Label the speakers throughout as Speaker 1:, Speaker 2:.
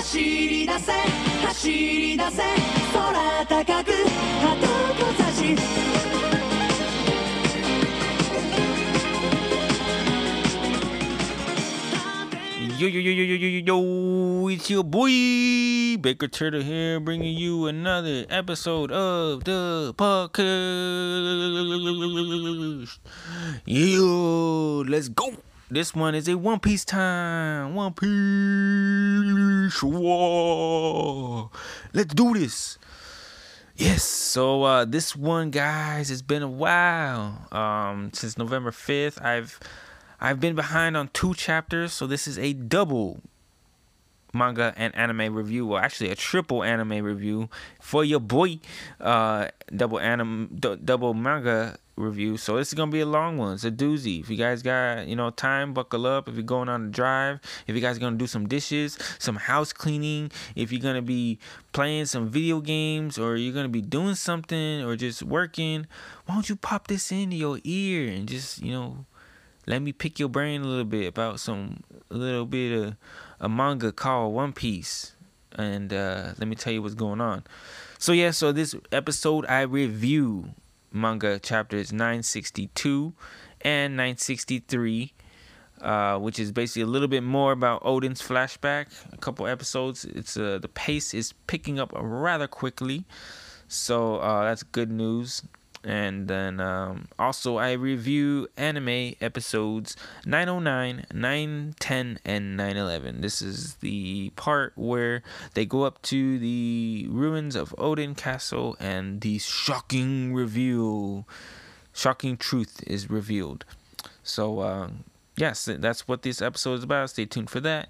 Speaker 1: 走り出せ走り出せ空高く鳩こ差し
Speaker 2: Yo, yo, yo, yo, yo, yo, yo, yo, it's your boy, Baker Turtle here, bringing you another episode of the podcast. Yo, let's go. This one is a One Piece time. One Piece. Whoa. Let's do this. Yes, so uh, this one, guys, it's been a while. Um, since November fifth, I've I've been behind on two chapters, so this is a double manga and anime review, well, actually a triple anime review for your boy. Uh, double anime, d- double manga review. So this is gonna be a long one. It's a doozy. If you guys got you know time, buckle up. If you're going on a drive, if you guys are gonna do some dishes, some house cleaning, if you're gonna be playing some video games, or you're gonna be doing something, or just working, why don't you pop this into your ear and just you know let me pick your brain a little bit about some a little bit of a manga called One Piece, and uh, let me tell you what's going on. So yeah, so this episode I review manga chapters 962 and 963. Uh, which is basically a little bit more about Odin's flashback. A couple episodes. It's uh, the pace is picking up rather quickly, so uh, that's good news and then um, also I review anime episodes 909, 910, and 911. This is the part where they go up to the ruins of Odin Castle and the shocking reveal, shocking truth is revealed. So uh, yes, that's what this episode is about. Stay tuned for that.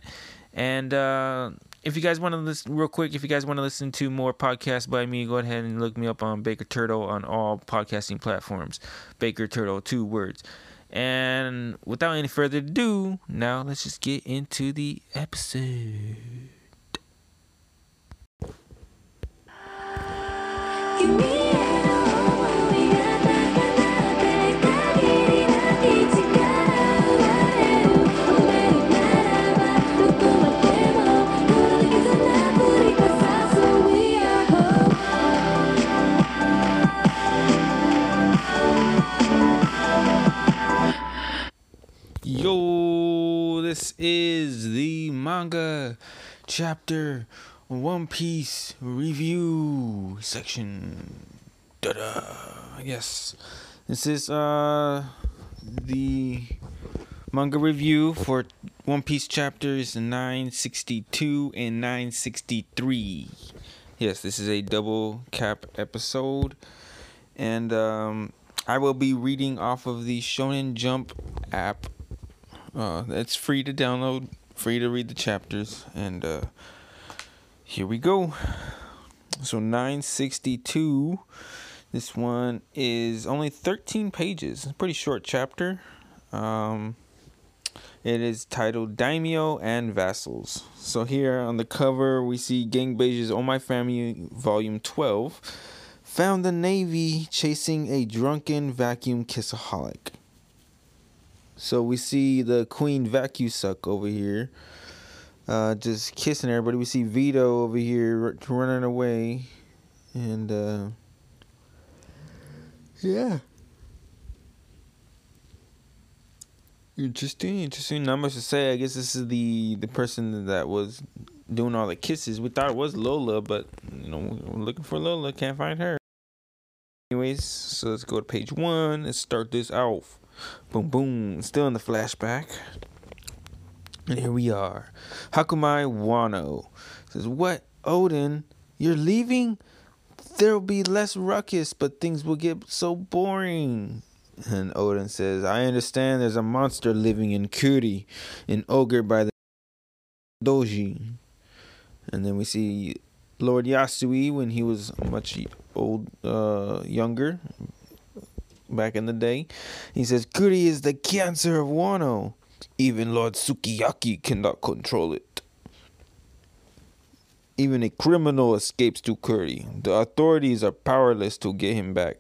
Speaker 2: And uh, if you guys want to listen real quick, if you guys want to listen to more podcasts by me, go ahead and look me up on Baker Turtle on all podcasting platforms. Baker Turtle, two words. And without any further ado, now let's just get into the episode.
Speaker 1: 君へ
Speaker 2: is the manga chapter One Piece review section. Da-da. Yes. This is uh the manga review for One Piece chapters 962 and 963. Yes, this is a double cap episode and um I will be reading off of the Shonen Jump app uh, it's free to download, free to read the chapters, and uh, here we go. So 962. This one is only 13 pages. A pretty short chapter. Um, it is titled Daimyo and Vassals. So here on the cover we see Gang Bege's Oh My Family Volume 12. Found the Navy chasing a drunken vacuum kissaholic. So we see the Queen Vacuum Suck over here, uh, just kissing everybody. We see Vito over here running away, and uh, yeah, interesting, interesting. Not much to say. I guess this is the the person that was doing all the kisses. We thought it was Lola, but you know, we're looking for Lola, can't find her. Anyways, so let's go to page one. Let's start this off. Boom, boom. Still in the flashback. And here we are. Hakumai Wano says, What, Odin? You're leaving? There'll be less ruckus, but things will get so boring. And Odin says, I understand there's a monster living in Kuri, an ogre by the Doji. And then we see Lord Yasui when he was much old, uh, younger, back in the day. He says, Kuri is the cancer of Wano. Even Lord Sukiyaki cannot control it. Even a criminal escapes to Kuri. The authorities are powerless to get him back.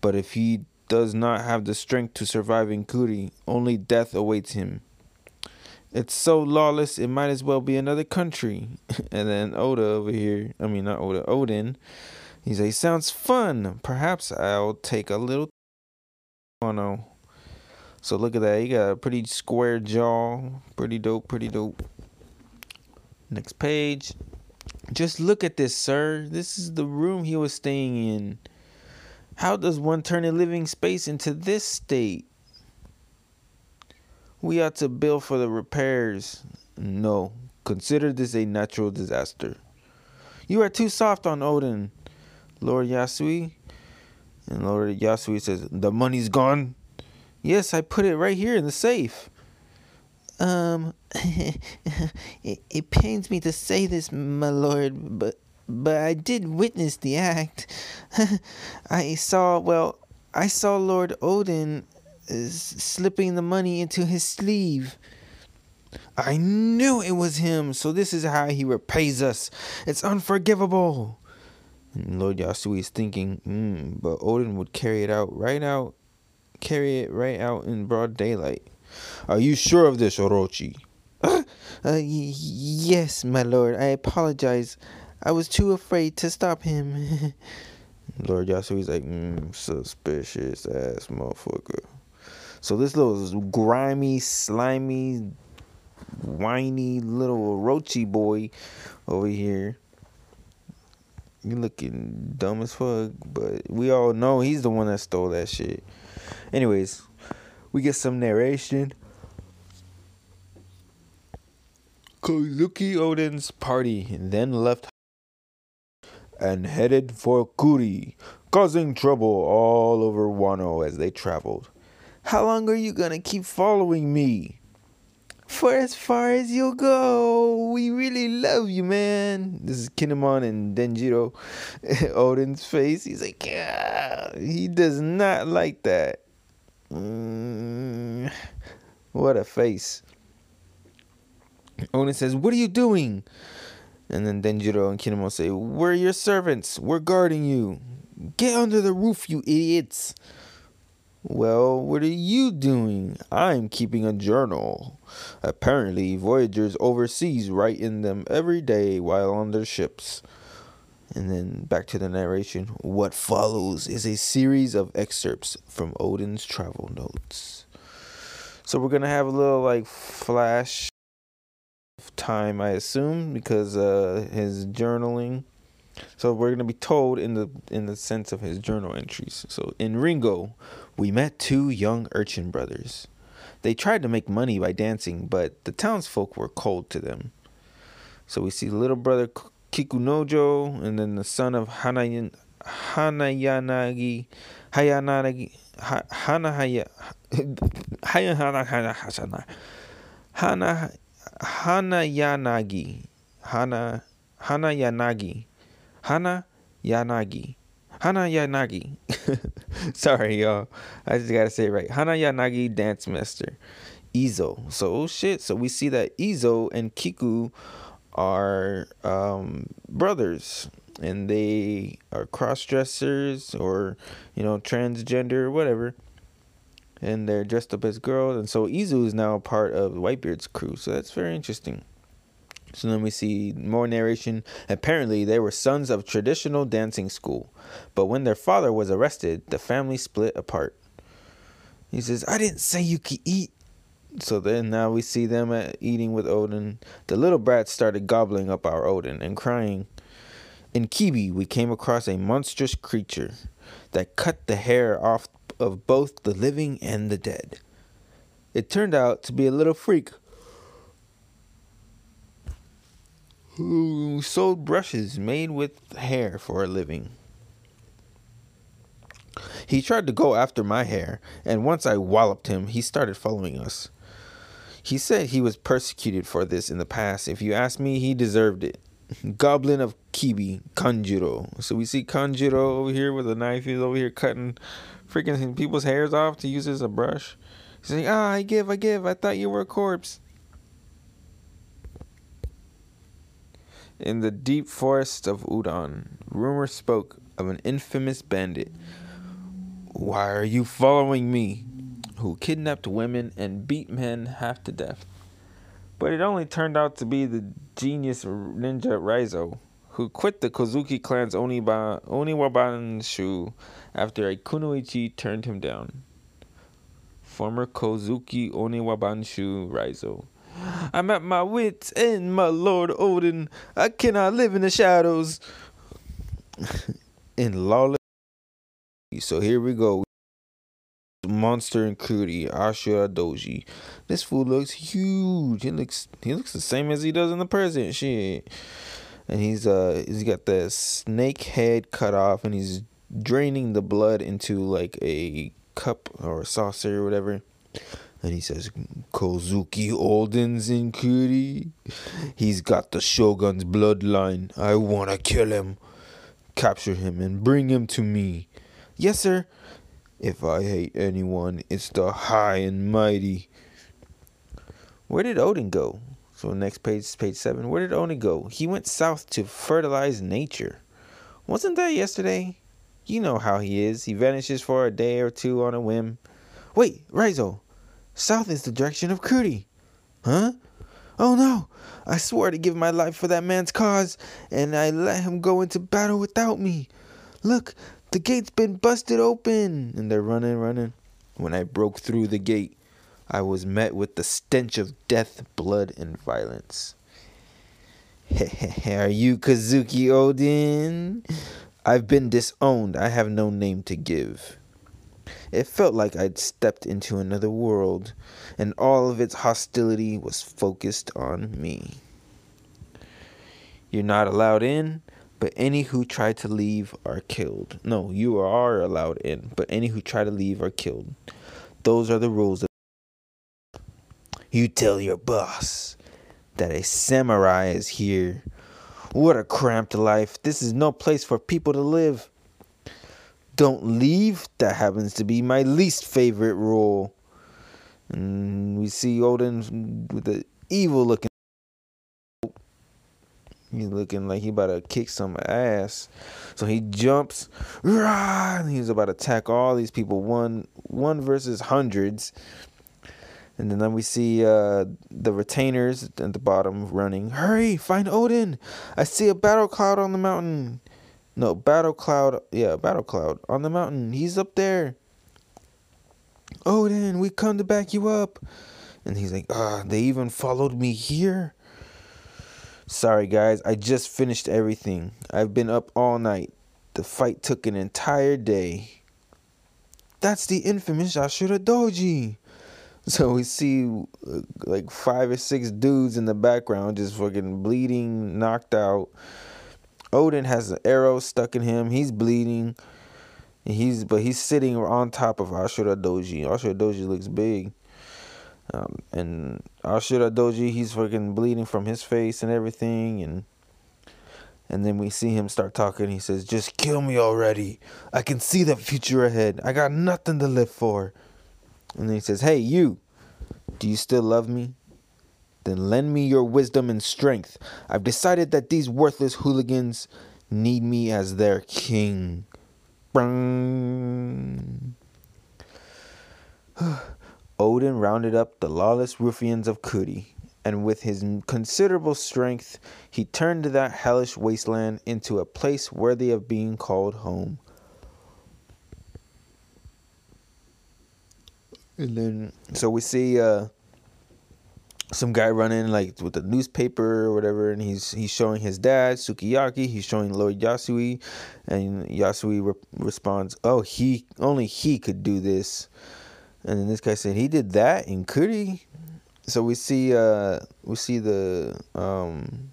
Speaker 2: But if he does not have the strength to survive in Kuri, only death awaits him. It's so lawless, it might as well be another country. and then Oda over here, I mean, not Oda, Odin, he's like, sounds fun. Perhaps I'll take a little. Oh no. So look at that. He got a pretty square jaw. Pretty dope, pretty dope. Next page. Just look at this, sir. This is the room he was staying in. How does one turn a living space into this state? We ought to bill for the repairs. No, consider this a natural disaster. You are too soft on Odin, Lord Yasui. And Lord Yasui says, The money's gone. Yes, I put it right here in the safe. Um, it, it pains me to say this, my lord, but but I did witness the act. I saw, well, I saw Lord Odin uh, slipping the money into his sleeve. I knew it was him, so this is how he repays us. It's unforgivable. Lord Yasui is thinking, mm, but Odin would carry it out right out, carry it right out in broad daylight. Are you sure of this, Orochi? Uh, y- yes, my lord. I apologize. I was too afraid to stop him. Lord Yasui's like, mm, suspicious ass motherfucker. So this little grimy, slimy, whiny little Orochi boy over here. You looking dumb as fuck, but we all know he's the one that stole that shit. Anyways, we get some narration. Kozuki Odin's party then left and headed for Kuri, causing trouble all over Wano as they traveled. How long are you gonna keep following me? For as far as you'll go. We really love you, man. This is Kinemon and Denjiro. Odin's face. He's like, yeah. He does not like that. Mm, what a face. Odin says, What are you doing? And then Denjiro and Kinemon say, We're your servants. We're guarding you. Get under the roof, you idiots. Well, what are you doing? I'm keeping a journal. Apparently, voyagers overseas write in them every day while on their ships. And then back to the narration. What follows is a series of excerpts from Odin's travel notes. So we're gonna have a little like flash of time, I assume, because uh his journaling. So we're gonna be told in the in the sense of his journal entries. So in Ringo, we met two young urchin brothers. They tried to make money by dancing, but the townsfolk were cold to them. So we see little brother Kikunojo, and then the son of Hanayan, Hanayanagi, Hayanagi, Ha- Hanahaya, Hayanagi, Hana, Hanayanagi, Hana, Hanayanagi, Hana Yanagi. Hana Yanagi. Sorry, y'all. I just gotta say it right. Hana Yanagi Dance Master. Izo. So, oh shit. So we see that Izo and Kiku are um, brothers. And they are cross dressers or, you know, transgender, whatever. And they're dressed up as girls. And so Izu is now part of Whitebeard's crew. So that's very interesting. So then we see more narration. Apparently, they were sons of traditional dancing school, but when their father was arrested, the family split apart. He says, "I didn't say you could eat." So then now we see them at eating with Odin. The little brats started gobbling up our Odin and crying. In Kibi, we came across a monstrous creature that cut the hair off of both the living and the dead. It turned out to be a little freak who sold brushes made with hair for a living. He tried to go after my hair, and once I walloped him, he started following us. He said he was persecuted for this in the past. If you ask me, he deserved it. Goblin of Kibi, Kanjuro. So we see Kanjuro over here with a knife. He's over here cutting freaking people's hairs off to use as a brush. He's like, ah, I give, I give. I thought you were a corpse. In the deep forest of Udon, rumor spoke of an infamous bandit. Why are you following me? Who kidnapped women and beat men half to death. But it only turned out to be the genius ninja Raizo, who quit the Kozuki clan's Oniwabanshu after Kunoichi turned him down. Former Kozuki Oniwabanshu Raizo. I'm at my wits' end, my lord Odin. I cannot live in the shadows. in lawless. So here we go. Monster and Kuri, Ashura Doji. This fool looks huge. He looks he looks the same as he does in the present. Shit. And he's uh he's got the snake head cut off and he's draining the blood into like a cup or a saucer or whatever. And he says, Kozuki Olden's in Kuri. He's got the Shogun's bloodline. I wanna kill him. Capture him and bring him to me. Yes, sir. If I hate anyone, it's the high and mighty. Where did Odin go? So next page, page seven. Where did Odin go? He went south to fertilize nature. Wasn't that yesterday? You know how he is. He vanishes for a day or two on a whim. Wait, Raizo. South is the direction of Kuri. Huh? Oh no! I swore to give my life for that man's cause, and I let him go into battle without me. Look, the gate's been busted open! And they're running, running. When I broke through the gate, I was met with the stench of death, blood, and violence. Are you Kozuki Odin? I've been disowned. I have no name to give. It felt like I'd stepped into another world, and all of its hostility was focused on me. You're not allowed in, but any who try to leave are killed. No, you are allowed in, but any who try to leave are killed. Those are the rules. You tell your boss that a samurai is here. What a cramped life. This is no place for people to live. Don't leave. That happens to be my least favorite rule. And we see Odin with the evil looking. He's looking like he about to kick some ass. So he jumps. Rah, and he's about to attack all these people. One one versus hundreds. And then we see uh, the retainers at the bottom running. Hurry, find Odin. I see a battle cloud on the mountain. No, battle cloud. Yeah, battle cloud on the mountain. He's up there. Odin, we come to back you up. And he's like, ah, they even followed me here. Sorry, guys. I just finished everything. I've been up all night. The fight took an entire day. That's the infamous Ashura Doji. So we see like five or six dudes in the background just fucking bleeding, knocked out. Odin has an arrow stuck in him. He's bleeding. He's but he's sitting on top of Ashura Doji. Ashura Doji looks big. Um, and Ashura Doji, he's fucking bleeding from his face and everything, and and then we see him start talking. He says, "Just kill me already. I can see the future ahead. I got nothing to live for." And then he says, Hey, you, do you still love me? Then lend me your wisdom and strength. I've decided that these worthless hooligans need me as their king. Odin rounded up the lawless ruffians of Kuri, and with his considerable strength, he turned that hellish wasteland into a place worthy of being called home. And then so we see uh some guy running like with a newspaper or whatever, and he's he's showing his dad Sukiyaki. He's showing Lord Yasui, and Yasui re- responds, "Oh, he only he could do this." And then this guy said he did that in Kuri. So we see uh we see the um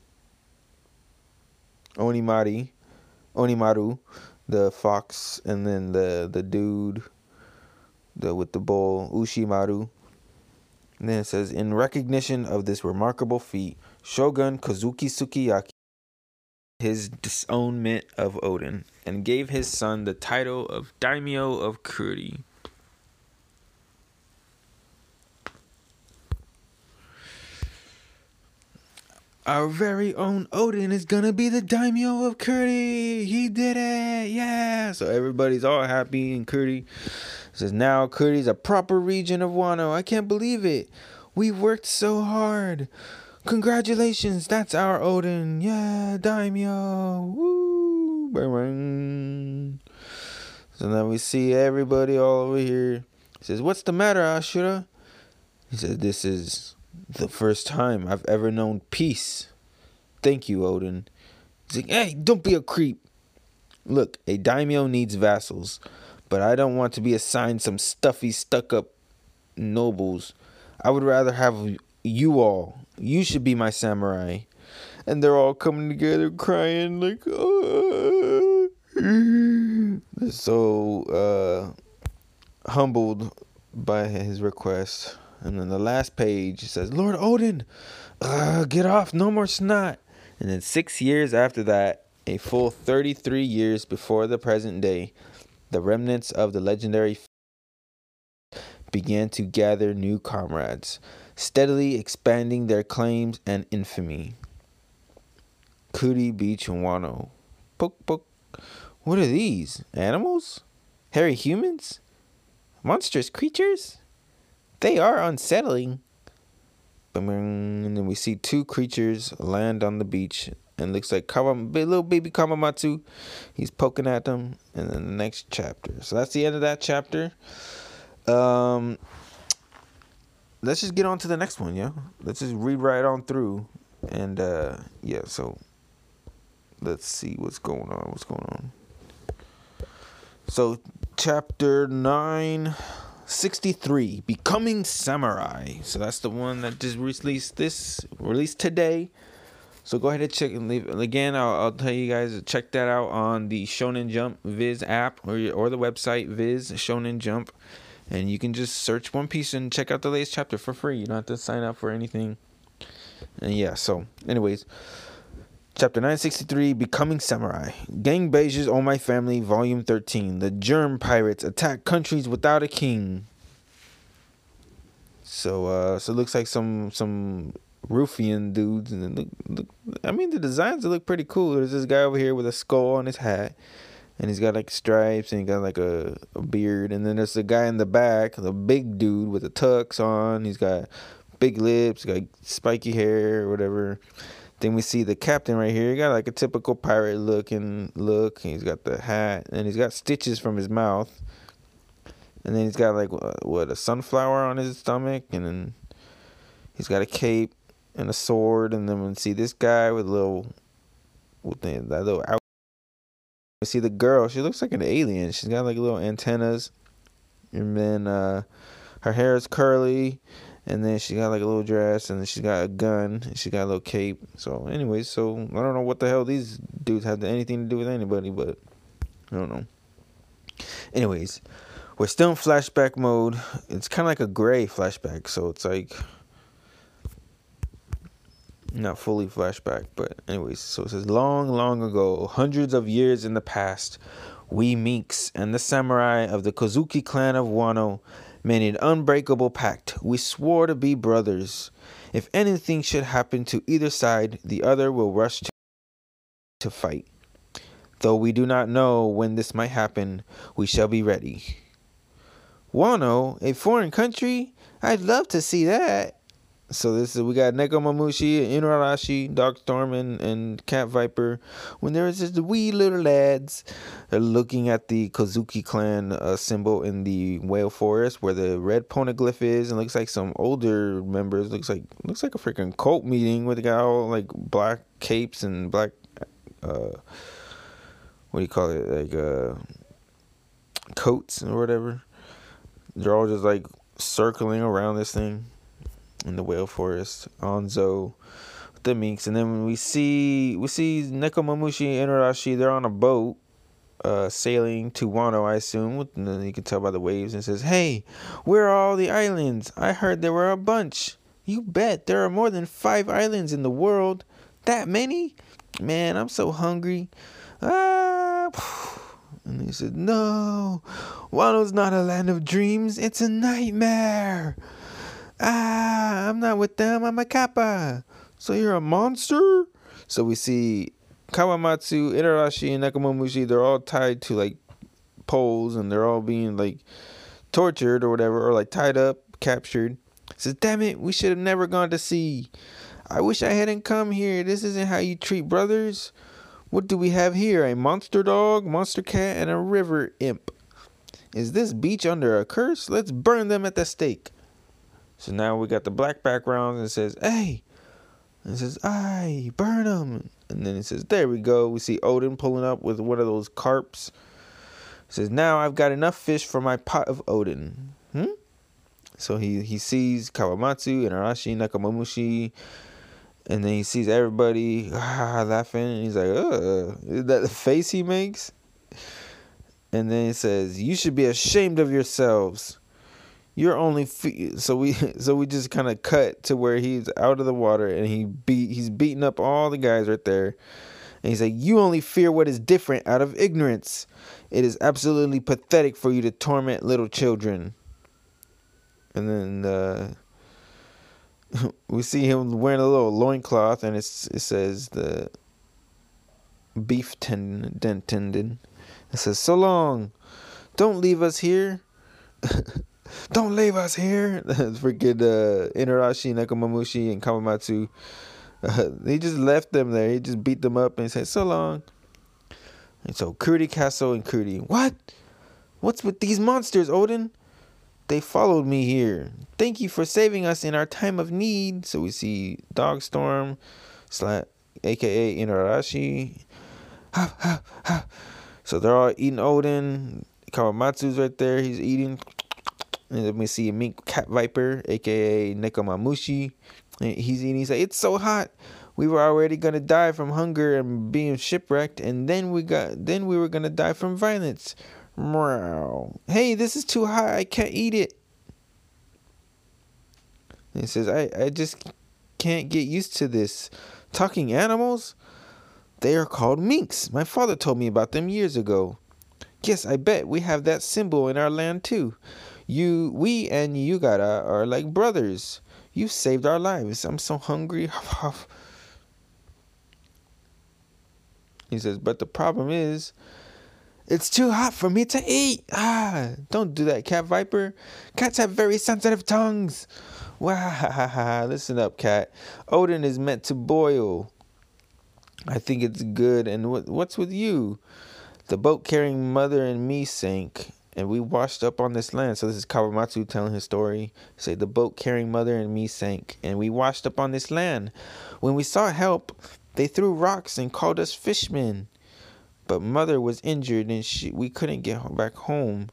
Speaker 2: Onimari, Onimaru, the fox, and then the the dude the with the bowl Ushimaru. And then it says, in recognition of this remarkable feat, Shogun Kozuki Sukiyaki his disownment of Odin and gave his son the title of daimyo of Kuri. Our very own Odin is gonna be the daimyo of Kuri. He did it, yeah. So everybody's all happy and Kuri. It says now Kuri's a proper region of Wano. I can't believe it. We worked so hard. Congratulations, that's our Odin. Yeah, Daimyo. Woo. Bang. So now we see everybody all over here. He says, What's the matter, Ashura? He said, This is the first time I've ever known peace. Thank you, Odin. He's like, Hey, don't be a creep. Look, a daimyo needs vassals, but I don't want to be assigned some stuffy, stuck up nobles. I would rather have you all. You should be my samurai. And they're all coming together crying like, oh. So uh, humbled by his request. And then the last page says, Lord Odin, uh, get off, no more snot. And then six years after that, a full 33 years before the present day, the remnants of the legendary began to gather new comrades, steadily expanding their claims and infamy. Cootie Beach and Wano. Poke, poke. What are these? Animals? Hairy humans? Monstrous creatures? They are unsettling. And then we see two creatures land on the beach and looks like little baby Kawamatsu. He's poking at them. And then the next chapter. So that's the end of that chapter. Um, let's just get on to the next one, yeah. Let's just read right on through, and uh, yeah. So let's see what's going on. What's going on? So chapter nine. 63 becoming samurai so that's the one that just released this released today so go ahead and check and leave again. I'll, I'll tell you guys check that out on the Shonen Jump Viz app or or the website Viz Shonen Jump, and you can just search One Piece and check out the latest chapter for free. You don't have to sign up for anything. And yeah. So, anyways, chapter nine sixty three, Becoming Samurai. Gang Bege's Oh My Family, Volume thirteen. The Germ Pirates attack countries without a king. So, uh, so it looks like some some ruffian dudes and look, look I mean the designs look pretty cool. There's this guy over here with a skull on his hat and he's got like stripes and he got like a, a beard and then there's the guy in the back, the big dude with the tux on. He's got big lips, got spiky hair or whatever. Then we see the captain right here. He got like a typical pirate looking look. He's got the hat and he's got stitches from his mouth. And then he's got like what a sunflower on his stomach and then he's got a cape and a sword, and then we see this guy with a little, with the, that little out. We see the girl. She looks like an alien. She's got like little antennas, and then uh, her hair is curly, and then she got like a little dress, and then she got a gun, and she got a little cape. So, anyways, so I don't know what the hell these dudes have anything to do with anybody, but I don't know. Anyways, we're still in flashback mode. It's kind of like a gray flashback, so it's like not fully flashback, but anyways, so it says long, long ago, hundreds of years in the past, we Meeks and the samurai of the Kozuki clan of Wano made an unbreakable pact. We swore to be brothers. If anything should happen to either side, the other will rush to, to fight. Though we do not know when this might happen, we shall be ready. Wano, a foreign country? I'd love to see that. So this is we got Nekomamushi, Inuarashi, Dogstorm, and, and Cat Viper. When there is just wee little lads uh, looking at the Kozuki clan uh, symbol in the whale forest where the red poneglyph is, and looks like some older members. Looks like looks like a freaking cult meeting with a guy all like black capes and black. Uh, what do you call it? Like uh, coats or whatever. They're all just like circling around this thing in the whale forest, Anzo, the minks, and then we see we see Nekomamushi and Urashi. They're on a boat, uh, sailing to Wano, I assume. And then you can tell by the waves, and says, "Hey, where are all the islands? I heard there were a bunch. You bet there are more than five islands in the world. That many? Man, I'm so hungry. Ah." And he said, No, Wano's not a land of dreams, it's a nightmare. Ah, I'm not with them. I'm a kappa. So you're a monster? So we see Kawamatsu, Itarashi, and they're all tied to like poles and they're all being like tortured or whatever, or like tied up, captured. Says, damn it, we should have never gone to sea. I wish I hadn't come here. This isn't how you treat brothers. What do we have here? A monster dog, monster cat, and a river imp. Is this beach under a curse? Let's burn them at the stake. So now we got the black background and it says, hey. And it says, aye, burn them. And then it says, there we go. We see Odin pulling up with one of those carps. It says, now I've got enough fish for my pot of Odin. Hmm? So he, he sees Kawamatsu and Arashi, Nekomamushi, and then he sees everybody ah, laughing, and he's like, "Ugh!" Is that the face he makes? And then he says, "You should be ashamed of yourselves. You're only fe-. so we so we just kind of cut to where he's out of the water and he beat he's beating up all the guys right there." And he's like, "You only fear what is different out of ignorance. It is absolutely pathetic for you to torment little children." And then uh, we see him wearing a little loincloth and it's it says the beef tendon tendon. It says, So long. Don't leave us here. Don't leave us here. Freaking uh, Inuarashi, Nekomamushi, and Kawamatsu. Uh, he just left them there. He just beat them up and said, So long. And so Kuri Castle and Kuri, What? What's with these monsters, Odin? They followed me here. Thank you for saving us in our time of need. So we see Dogstorm, Slat, aka Inuarashi. So they're all eating Odin. Kawamatsu's right there. He's eating. And then we see a mink cat viper, aka Nekomamushi. And he's eating. He's like, it's so hot. We were already gonna die from hunger and being shipwrecked, and then we got then we were gonna die from violence. Meow. Hey, this is too hot. I can't eat it. And he says, I, I just can't get used to this. Talking animals? They are called minks. My father told me about them years ago. Yes, I bet we have that symbol in our land too. You, we, and Yugara are like brothers. You saved our lives. I'm so hungry. he says, but the problem is, it's too hot for me to eat. Ah, don't do that, cat viper. Cats have very sensitive tongues. Wow, listen up, cat. Odin is meant to boil. I think it's good. And what, what's with you? The boat carrying mother and me sank, and we washed up on this land. So this is Kawamatsu telling his story. Say the boat carrying mother and me sank, and we washed up on this land. When we sought help, they threw rocks and called us fishmen. But mother was injured, and she we couldn't get back home.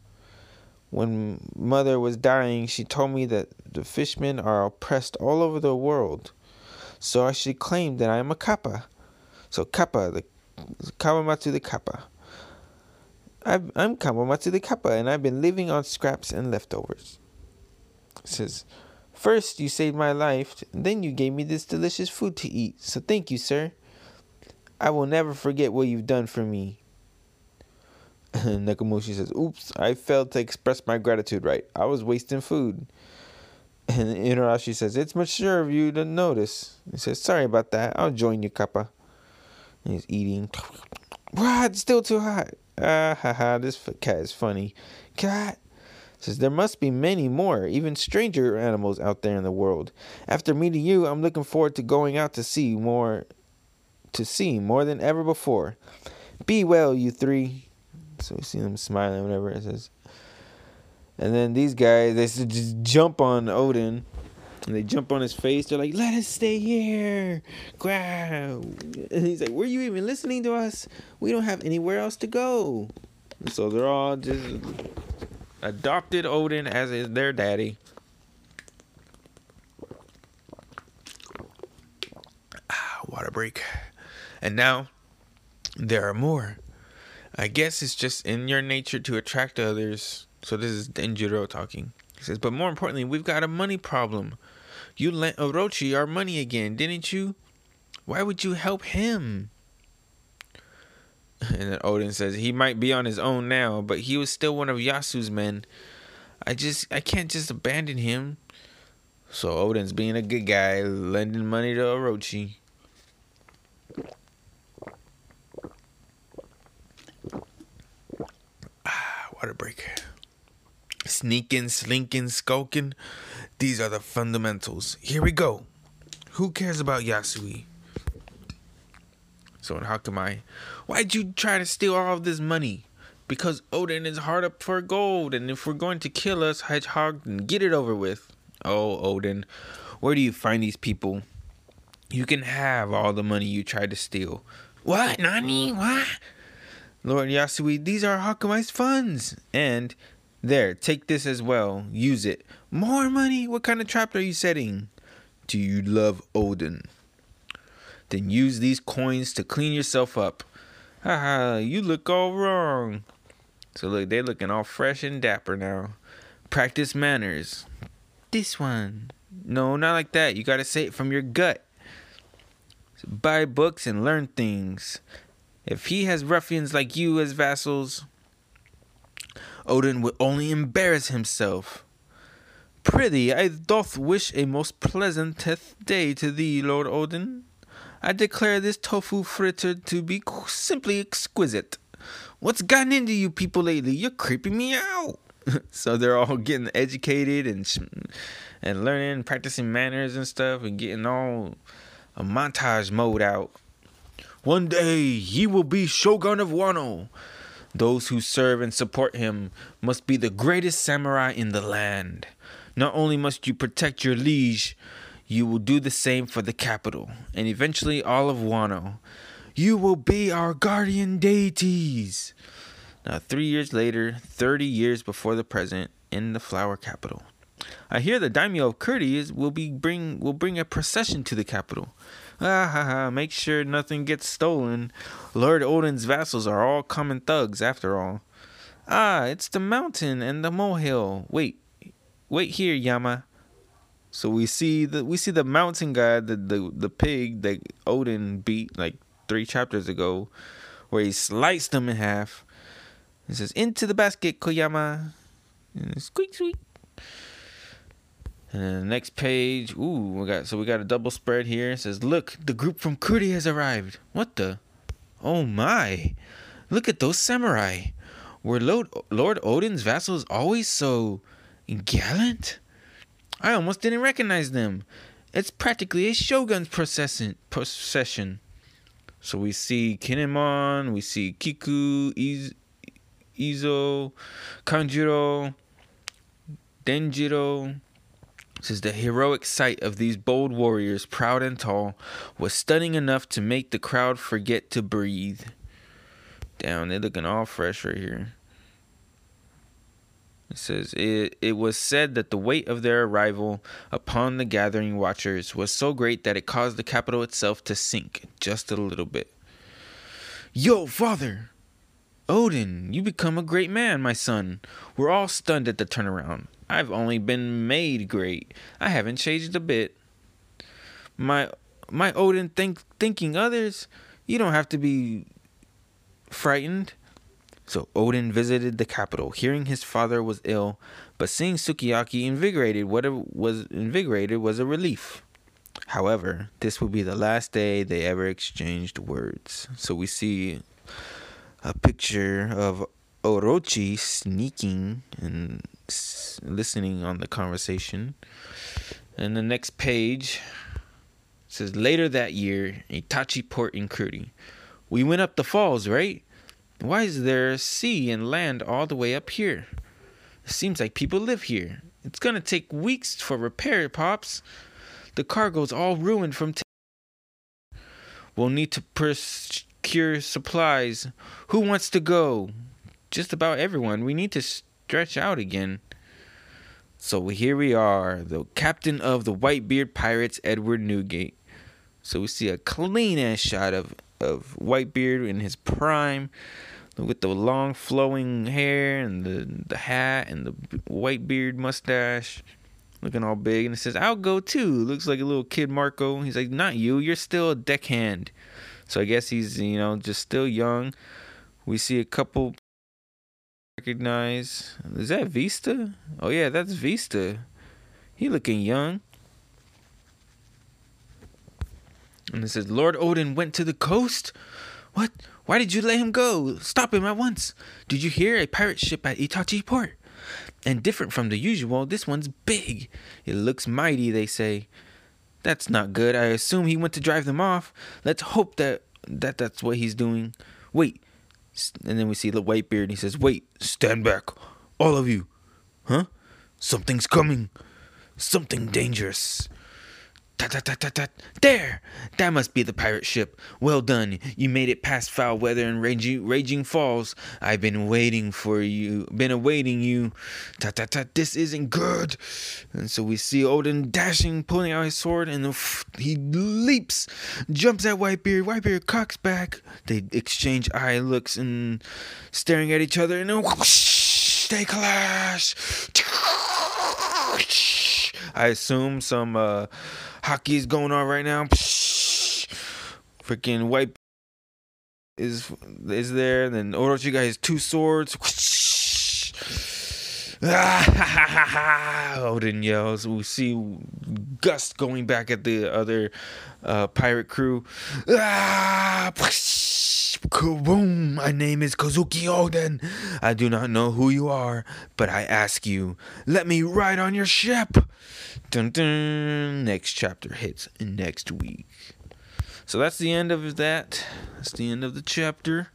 Speaker 2: When mother was dying, she told me that the fishmen are oppressed all over the world. So I should claim that I am a kappa. So kappa, the Kawamatsu the kappa. I've, I'm Kawamatsu the kappa, and I've been living on scraps and leftovers. It says, First you saved my life, then you gave me this delicious food to eat. So thank you, sir. I will never forget what you've done for me. Nakamushi says, Oops, I failed to express my gratitude right. I was wasting food. And Inuarashi says, It's mature of you to notice. He says, Sorry about that. I'll join you, Kappa. And he's eating. What? It's still too hot. Ah, ha, ha. This cat is funny. Cat says, There must be many more, even stranger animals out there in the world. After meeting you, I'm looking forward to going out to see more to see more than ever before. Be well, you three. So we see them smiling, whatever it says. And then these guys, they just jump on Odin. And they jump on his face. They're like, let us stay here. And he's like, were you even listening to us? We don't have anywhere else to go. And so they're all just adopted Odin as is their daddy. Ah, water break. And now there are more. I guess it's just in your nature to attract others. So this is Denjiro talking. He says, but more importantly, we've got a money problem. You lent Orochi our money again, didn't you? Why would you help him? And then Odin says he might be on his own now, but he was still one of Yasu's men. I just I can't just abandon him. So Odin's being a good guy, lending money to Orochi. Ah, water break. Sneaking, slinking, skulking. These are the fundamentals. Here we go. Who cares about Yasui? So in Hakumai, why'd you try to steal all of this money? Because Odin is hard up for gold, and if we're going to kill us, Hedgehog, then get it over with. Oh, Odin, where do you find these people? You can have all the money you tried to steal. What, Nani? What? Lord Yasui, these are Hakumai's funds. And there, take this as well. Use it. More money? What kind of trap are you setting? Do you love Odin? Then use these coins to clean yourself up. Haha, you look all wrong. So look, they're looking all fresh and dapper now. Practice manners. This one. No, not like that. You gotta say it from your gut. So buy books and learn things. If he has ruffians like you as vassals, Odin would only embarrass himself. Prithee, I doth wish a most pleasanteth day to thee, Lord Odin. I declare this tofu fritter to be simply exquisite. What's gotten into you people lately? You're creeping me out. so they're all getting educated and and learning, practicing manners and stuff, and getting all a montage mode out. One day he will be Shogun of Wano. Those who serve and support him must be the greatest samurai in the land. Not only must you protect your liege, you will do the same for the capital, and eventually all of Wano. You will be our guardian deities. Now, three years later, 30 years before the present, in the flower capital. I hear the daimyo of Kuri is will be bring will bring a procession to the capital. Ah ha ha! Make sure nothing gets stolen. Lord Odin's vassals are all common thugs, after all. Ah, it's the mountain and the molehill. Wait, wait here, Yama. So we see the we see the mountain guy, the the the pig that Odin beat like three chapters ago, where he sliced him in half. It says, "Into the basket, Koyama." And squeak squeak. And then the next page, ooh, we got so we got a double spread here. It says, "Look, the group from Kuri has arrived." What the? Oh my! Look at those samurai. Were Lord, Lord Odin's vassals always so gallant? I almost didn't recognize them. It's practically a shogun's procession. procession. So we see Kinemon, we see Kiku, Iz, Izo, Kanjuro, Denjiro. Says the heroic sight of these bold warriors, proud and tall, was stunning enough to make the crowd forget to breathe. Down, they're looking all fresh right here. It says it, it was said that the weight of their arrival upon the gathering watchers was so great that it caused the capital itself to sink just a little bit. Yo, father! Odin, you become a great man, my son. We're all stunned at the turnaround. I've only been made great. I haven't changed a bit. My my Odin think thinking others, you don't have to be frightened. So Odin visited the capital, hearing his father was ill, but seeing Sukiyaki invigorated, what was invigorated was a relief. However, this would be the last day they ever exchanged words. So we see a picture of Orochi sneaking and listening on the conversation. And the next page says later that year, Itachi port in Kuri. We went up the falls, right? Why is there sea and land all the way up here? It seems like people live here. It's gonna take weeks for repair, Pops. The cargo's all ruined from. T- we'll need to procure supplies. Who wants to go? Just about everyone. We need to stretch out again. So here we are, the captain of the Whitebeard Pirates, Edward Newgate. So we see a clean ass shot of of Whitebeard in his prime, with the long flowing hair and the the hat and the white beard mustache, looking all big. And it says, "I'll go too." Looks like a little kid Marco. He's like, "Not you. You're still a deckhand." So I guess he's you know just still young. We see a couple recognize. Is that Vista? Oh yeah, that's Vista. He looking young. And it says, Lord Odin went to the coast? What? Why did you let him go? Stop him at once. Did you hear a pirate ship at Itachi port? and different from the usual. This one's big. It looks mighty, they say. That's not good. I assume he went to drive them off. Let's hope that that that's what he's doing. Wait. And then we see the Whitebeard and he says, "Wait, stand back. All of you." Huh? Something's coming. Something dangerous. There! That must be the pirate ship. Well done. You made it past foul weather and raging, raging falls. I've been waiting for you. Been awaiting you. Tut, tut, tut. This isn't good. And so we see Oden dashing, pulling out his sword, and he leaps, jumps at Whitebeard. Whitebeard cocks back. They exchange eye looks and staring at each other, and then whoosh, they clash. I assume some uh, haki is going on right now. Freaking white is is there. Then Orochi got his two swords. Oden yells. We see Gust going back at the other uh, pirate crew. Ah! Kaboom! My name is Kozuki Oden. I do not know who you are, but I ask you, let me ride on your ship. Dun dun. Next chapter hits next week. So that's the end of that. That's the end of the chapter.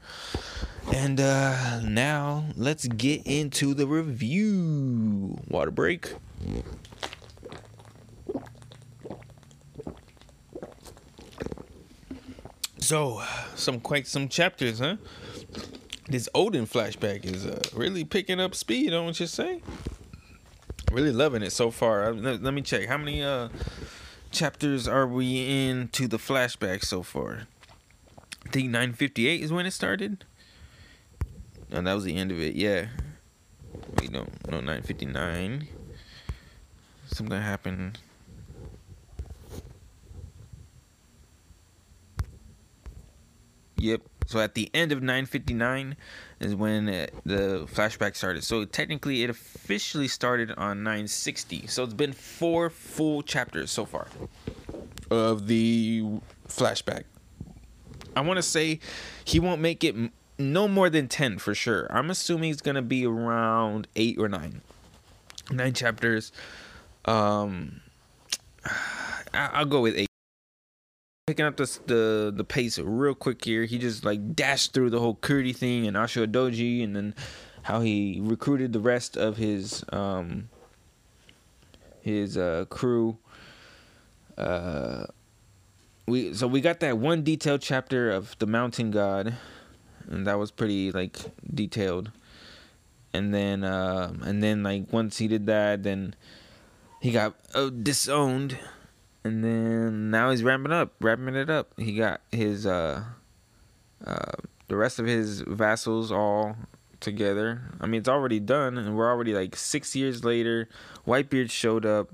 Speaker 2: And uh now let's get into the review. Water break. So, some quite some chapters, huh? This Oden flashback is uh, really picking up speed, don't you say? Really loving it so far. Let, let me check. How many uh chapters are we in to the flashback so far? I think 958 is when it started. And that was the end of it. Yeah. No, no, 959. Something happened. Yep. So at the end of 959 is when uh, the flashback started. So technically, it officially started on 960. So it's been four full chapters so far of the flashback. I want to say he won't make it m- no more than 10 for sure. I'm assuming it's going to be around 8 or 9. 9 chapters. Um I- I'll go with 8 picking up the, the the pace real quick here. He just like dashed through the whole Kuri thing and Ashura Doji, and then how he recruited the rest of his um his uh crew. Uh, we so we got that one detailed chapter of the Mountain God, and that was pretty like detailed. And then um and then like once he did that, then he got uh, disowned and then now he's ramping up, ramping it up. He got his uh, uh, the rest of his vassals all together. I mean, it's already done, and we're already like six years later. Whitebeard showed up,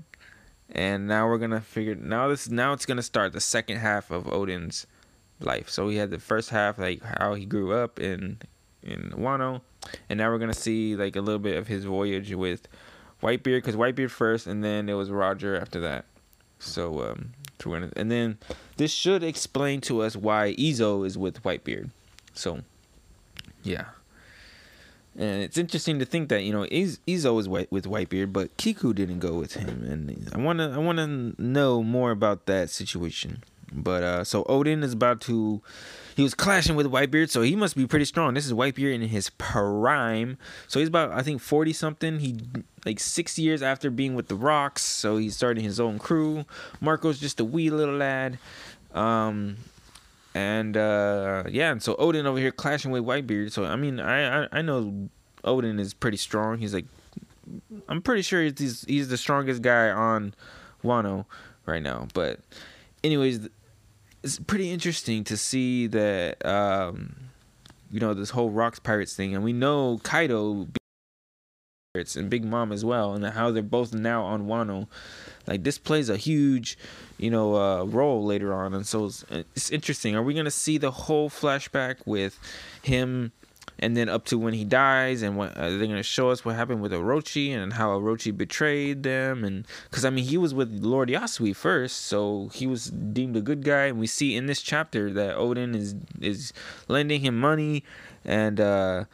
Speaker 2: and now we're gonna figure. Now this now it's gonna start the second half of Oden's life. So we had the first half, like how he grew up in in Wano, and now we're gonna see like a little bit of his voyage with Whitebeard, because Whitebeard first, and then it was Roger after that. So um, and then this should explain to us why Izo is with Whitebeard. So yeah, and it's interesting to think that you know Izo is white with Whitebeard, but Kiku didn't go with him, and I wanna I wanna know more about that situation. But uh, so Oden is about to. He was clashing with Whitebeard, so he must be pretty strong. This is Whitebeard in his prime, so he's about I think forty something. He like six years after being with the Rocks, so he's starting his own crew. Marco's just a wee little lad, um, and uh, yeah, and so Oden over here clashing with Whitebeard. So I mean, I I, I know Oden is pretty strong. He's like, I'm pretty sure he's he's the strongest guy on Wano right now. But anyways, it's pretty interesting to see that um, you know this whole Rocks Pirates thing, and we know Kaido Pirates and Big Mom as well, and how they're both now on Wano. Like this plays a huge, you know, uh, role later on, and so it's, it's interesting. Are we gonna see the whole flashback with him? And then up to when he dies, and what uh, they're gonna show us what happened with Orochi and how Orochi betrayed them, and because I mean he was with Lord Yasui first, so he was deemed a good guy, and we see in this chapter that Oden is is lending him money, and uh,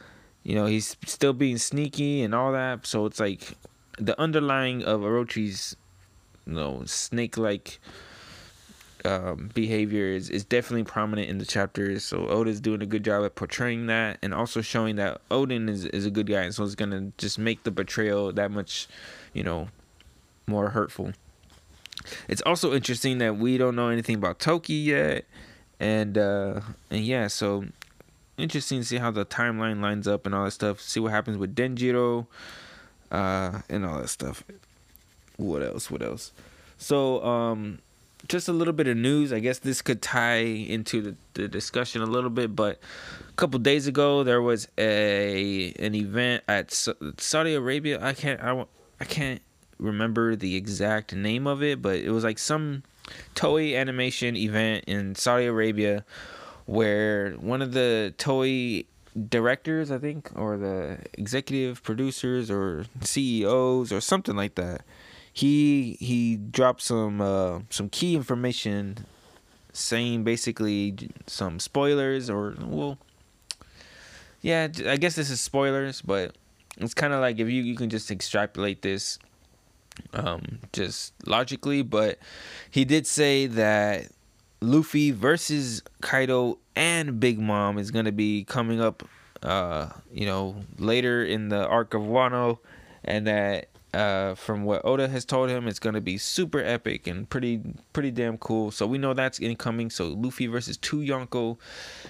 Speaker 2: you know, he's still being sneaky and all that. So it's like the underlying of Orochi's, you know, snake-like um, behavior is, is definitely prominent in the chapters. So Oda's doing a good job at portraying that and also showing that Oden is, is a good guy. And so it's going to just make the betrayal that much, you know, more hurtful. It's also interesting that we don't know anything about Toki yet. And, uh, and yeah, so interesting to see how the timeline lines up and all that stuff. See what happens with Denjiro, uh, and all that stuff. What else? What else? So, um, just a little bit of news. I guess this could tie into the, the discussion a little bit, but a couple days ago there was a an event at Saudi Arabia. I can't I, I can't remember the exact name of it, but it was like some Toei animation event in Saudi Arabia where one of the Toei directors, I think, or the executive producers or CEOs or something like that, he he dropped some uh, some key information saying basically some spoilers or well yeah i guess this is spoilers but it's kind of like if you you can just extrapolate this um just logically but he did say that luffy versus kaido and big mom is going to be coming up uh you know later in the arc of wano and that uh, from what Oda has told him, it's gonna be super epic and pretty pretty damn cool. So we know that's incoming. So Luffy versus two Yonko,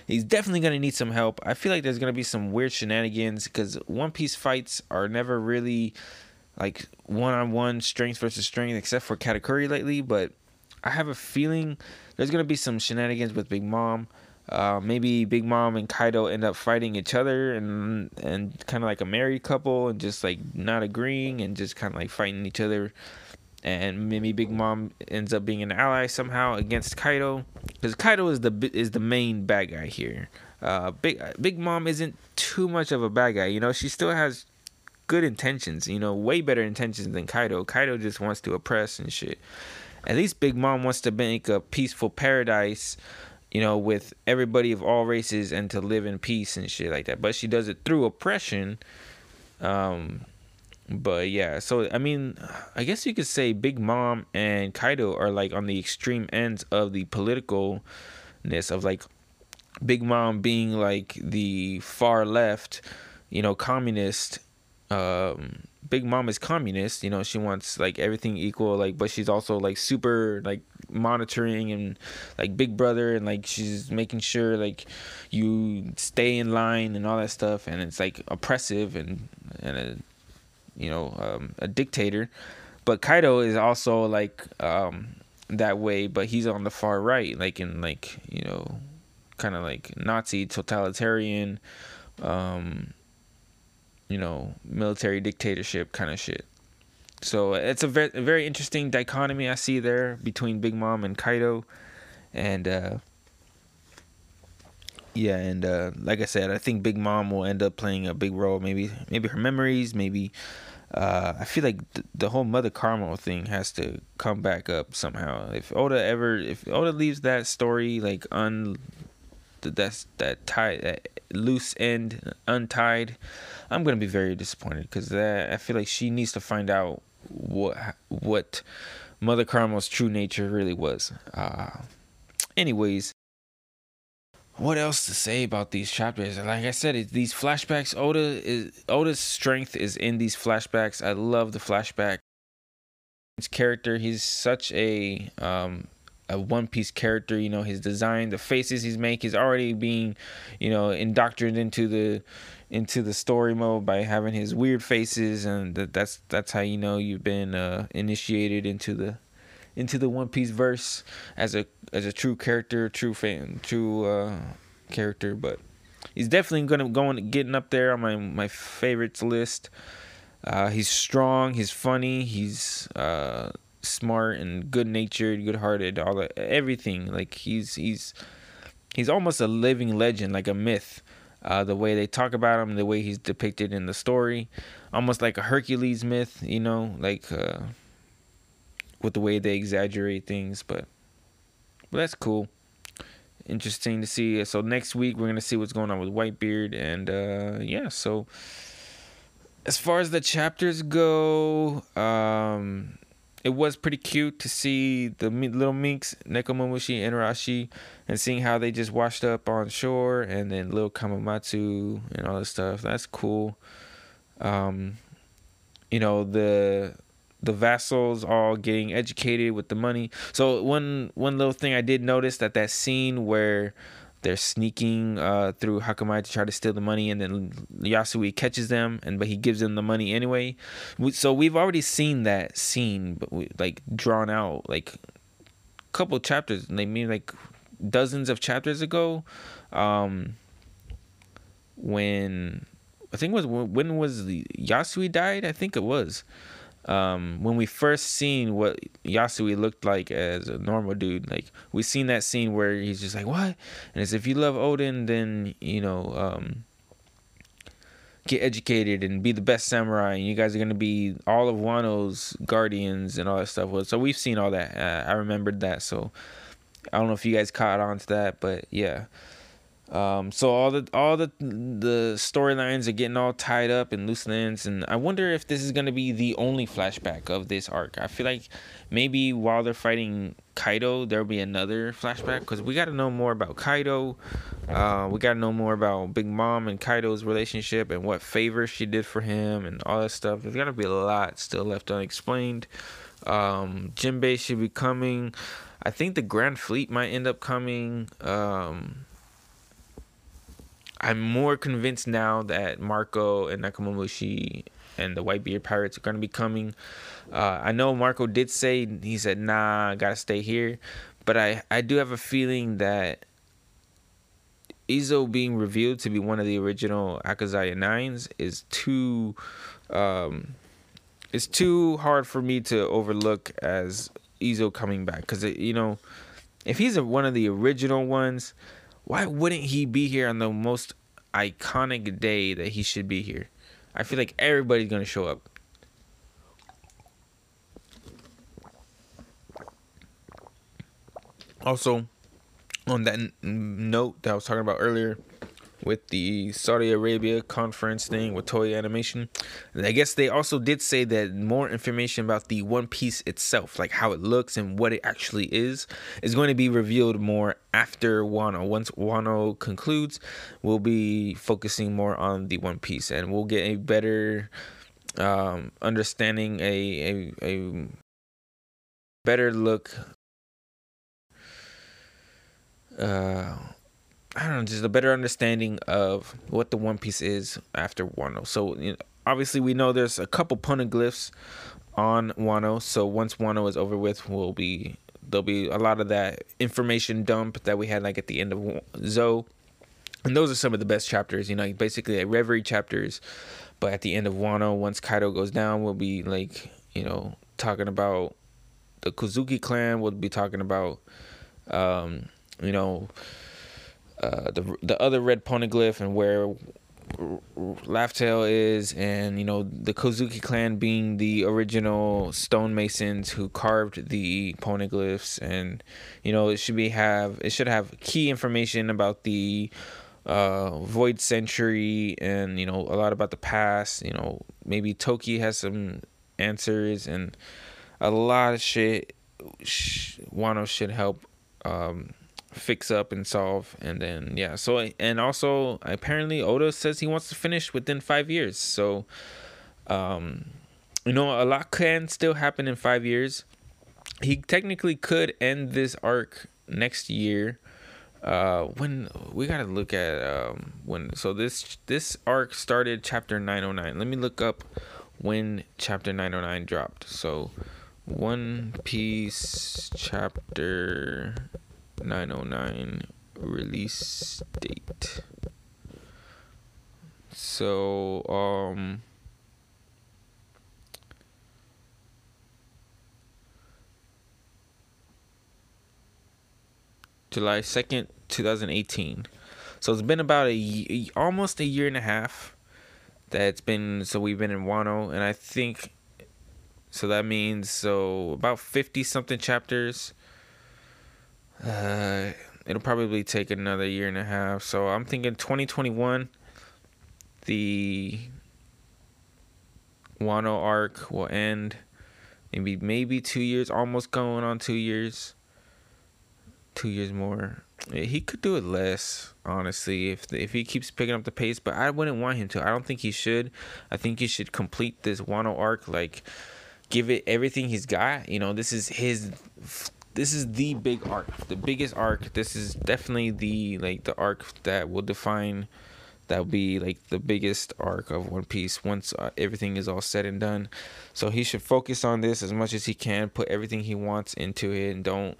Speaker 2: he's definitely gonna need some help. I feel like there's gonna be some weird shenanigans because One Piece fights are never really like one on one strength versus strength, except for Katakuri lately. But I have a feeling there's gonna be some shenanigans with Big Mom. Uh, maybe Big Mom and Kaido end up fighting each other and and kind of like a married couple and just like not agreeing and just kind of like fighting each other. And maybe Big Mom ends up being an ally somehow against Kaido because Kaido is the is the main bad guy here. Uh, Big Big Mom isn't too much of a bad guy, you know. She still has good intentions, you know, way better intentions than Kaido. Kaido just wants to oppress and shit. At least Big Mom wants to make a peaceful paradise you know, with everybody of all races and to live in peace and shit like that. But she does it through oppression. Um, but yeah, so I mean, I guess you could say Big Mom and Kaido are like on the extreme ends of the politicalness of like Big Mom being like the far left, you know, communist. Um, Big Mom is communist, you know, she wants like everything equal, like, but she's also like super like monitoring and like Big Brother, and like she's making sure like you stay in line and all that stuff, and it's like oppressive and and a you know um, a dictator. But Kaido is also like um, that way, but he's on the far right, like in like you know, kind of like Nazi totalitarian. Um, you know, military dictatorship kind of shit. So it's a very, a very interesting dichotomy I see there between Big Mom and Kaido, and uh, yeah, and uh, like I said, I think Big Mom will end up playing a big role. Maybe, maybe her memories. Maybe uh, I feel like th- the whole Mother Carmel thing has to come back up somehow. If Oda ever, if Oda leaves that story like un, th- that's that tie that loose end untied, I'm gonna be very disappointed because I feel like she needs to find out what what Mother Carmel's true nature really was. Uh, anyways, what else to say about these chapters? Like I said, these flashbacks. Oda is Oda's strength is in these flashbacks. I love the flashback. His character, he's such a um, a One Piece character. You know, his design, the faces he's making, he's already being, you know, indoctrinated into the into the story mode by having his weird faces, and that, that's that's how you know you've been uh, initiated into the into the One Piece verse as a as a true character, true fan, true uh, character. But he's definitely gonna going getting up there on my my favorites list. Uh, he's strong, he's funny, he's uh, smart and good natured, good hearted, all that everything. Like he's he's he's almost a living legend, like a myth. Uh, the way they talk about him, the way he's depicted in the story, almost like a Hercules myth, you know, like uh, with the way they exaggerate things. But, but that's cool. interesting to see. So next week we're gonna see what's going on with Whitebeard, and uh, yeah. So as far as the chapters go, um, it was pretty cute to see the little minks, Nekomamushi and Rashi, and seeing how they just washed up on shore, and then little Kawamatsu and all this stuff. That's cool. Um, you know the the vassals all getting educated with the money. So one one little thing I did notice that that scene where they're sneaking uh, through Hakumai to try to steal the money, and then Yasui catches them, and but he gives them the money anyway. So we've already seen that scene, but we, like drawn out like a couple chapters. They mean like dozens of chapters ago, um, when I think was when was the Yasui died. I think it was um, when we first seen what Yasui looked like as a normal dude, like we seen that scene where he's just like, "What?" And it's if you love Oden, then you know, um, get educated and be the best samurai. And you guys are gonna be all of Wano's guardians and all that stuff. So we've seen all that. Uh, I remembered that. So I don't know if you guys caught on to that, but yeah. Um, so all the all the the storylines are getting all tied up in loose ends, and I wonder if this is gonna be the only flashback of this arc. I feel like maybe while they're fighting Kaido, there'll be another flashback because we got to know more about Kaido. Uh, we got to know more about Big Mom and Kaido's relationship and what favors she did for him and all that stuff. There's got to be a lot still left unexplained. Um, Jinbei should be coming. I think the Grand Fleet might end up coming. Um, I'm more convinced now that Marco and Nekomamushi and the Whitebeard Pirates are going to be coming. Uh, I know Marco did say he said, "Nah, I gotta stay here," but I I do have a feeling that Izo being revealed to be one of the original Akazaya Nines is too um, it's too hard for me to overlook as Izo coming back because you know if he's a, one of the original ones why wouldn't he be here on the most iconic day that he should be here? I feel like everybody's gonna show up. Also, on that n- note that I was talking about earlier, with the Saudi Arabia conference thing with Toei Animation. And I guess they also did say that more information about the One Piece itself, like how it looks and what it actually is, is going to be revealed more after Wano. Once Wano concludes, we'll be focusing more on the One Piece and we'll get a better um, understanding, a, a, a better look. Uh, I don't know, just a better understanding of what the One Piece is after Wano. So you know, obviously we know there's a couple poneglyphs on Wano. So once Wano is over with, we'll be there'll be a lot of that information dump that we had like at the end of Zou. And those are some of the best chapters, you know, basically like Reverie chapters. But at the end of Wano, once Kaido goes down, we'll be like, you know, talking about the Kozuki clan. We'll be talking about, um, you know, uh, the the other red poneglyph and where Laugh-Tale is, and you know the Kozuki clan being the original stonemasons who carved the poneglyphs, and you know it should be have it should have key information about the uh, Void Century, and you know a lot about the past. You know maybe Toki has some answers, and a lot of shit. Wano should help. Um, fix up and solve and then yeah so and also apparently oda says he wants to finish within five years so um you know a lot can still happen in five years. He technically could end this arc next year uh when we gotta look at um when so this this arc started chapter 909 let me look up when chapter 909 dropped. So one piece chapter 909 release date. So, um, July 2nd, 2018. So it's been about a almost a year and a half that it's been so we've been in Wano and I think so that means so about 50 something chapters uh, it'll probably take another year and a half. So I'm thinking 2021. The Wano arc will end. Maybe maybe two years, almost going on two years. Two years more. Yeah, He could do it less, honestly, if if he keeps picking up the pace. But I wouldn't want him to. I don't think he should. I think he should complete this Wano arc, like give it everything he's got. You know, this is his. This is the big arc, the biggest arc. This is definitely the like the arc that will define. That will be like the biggest arc of One Piece once uh, everything is all said and done. So he should focus on this as much as he can. Put everything he wants into it, and don't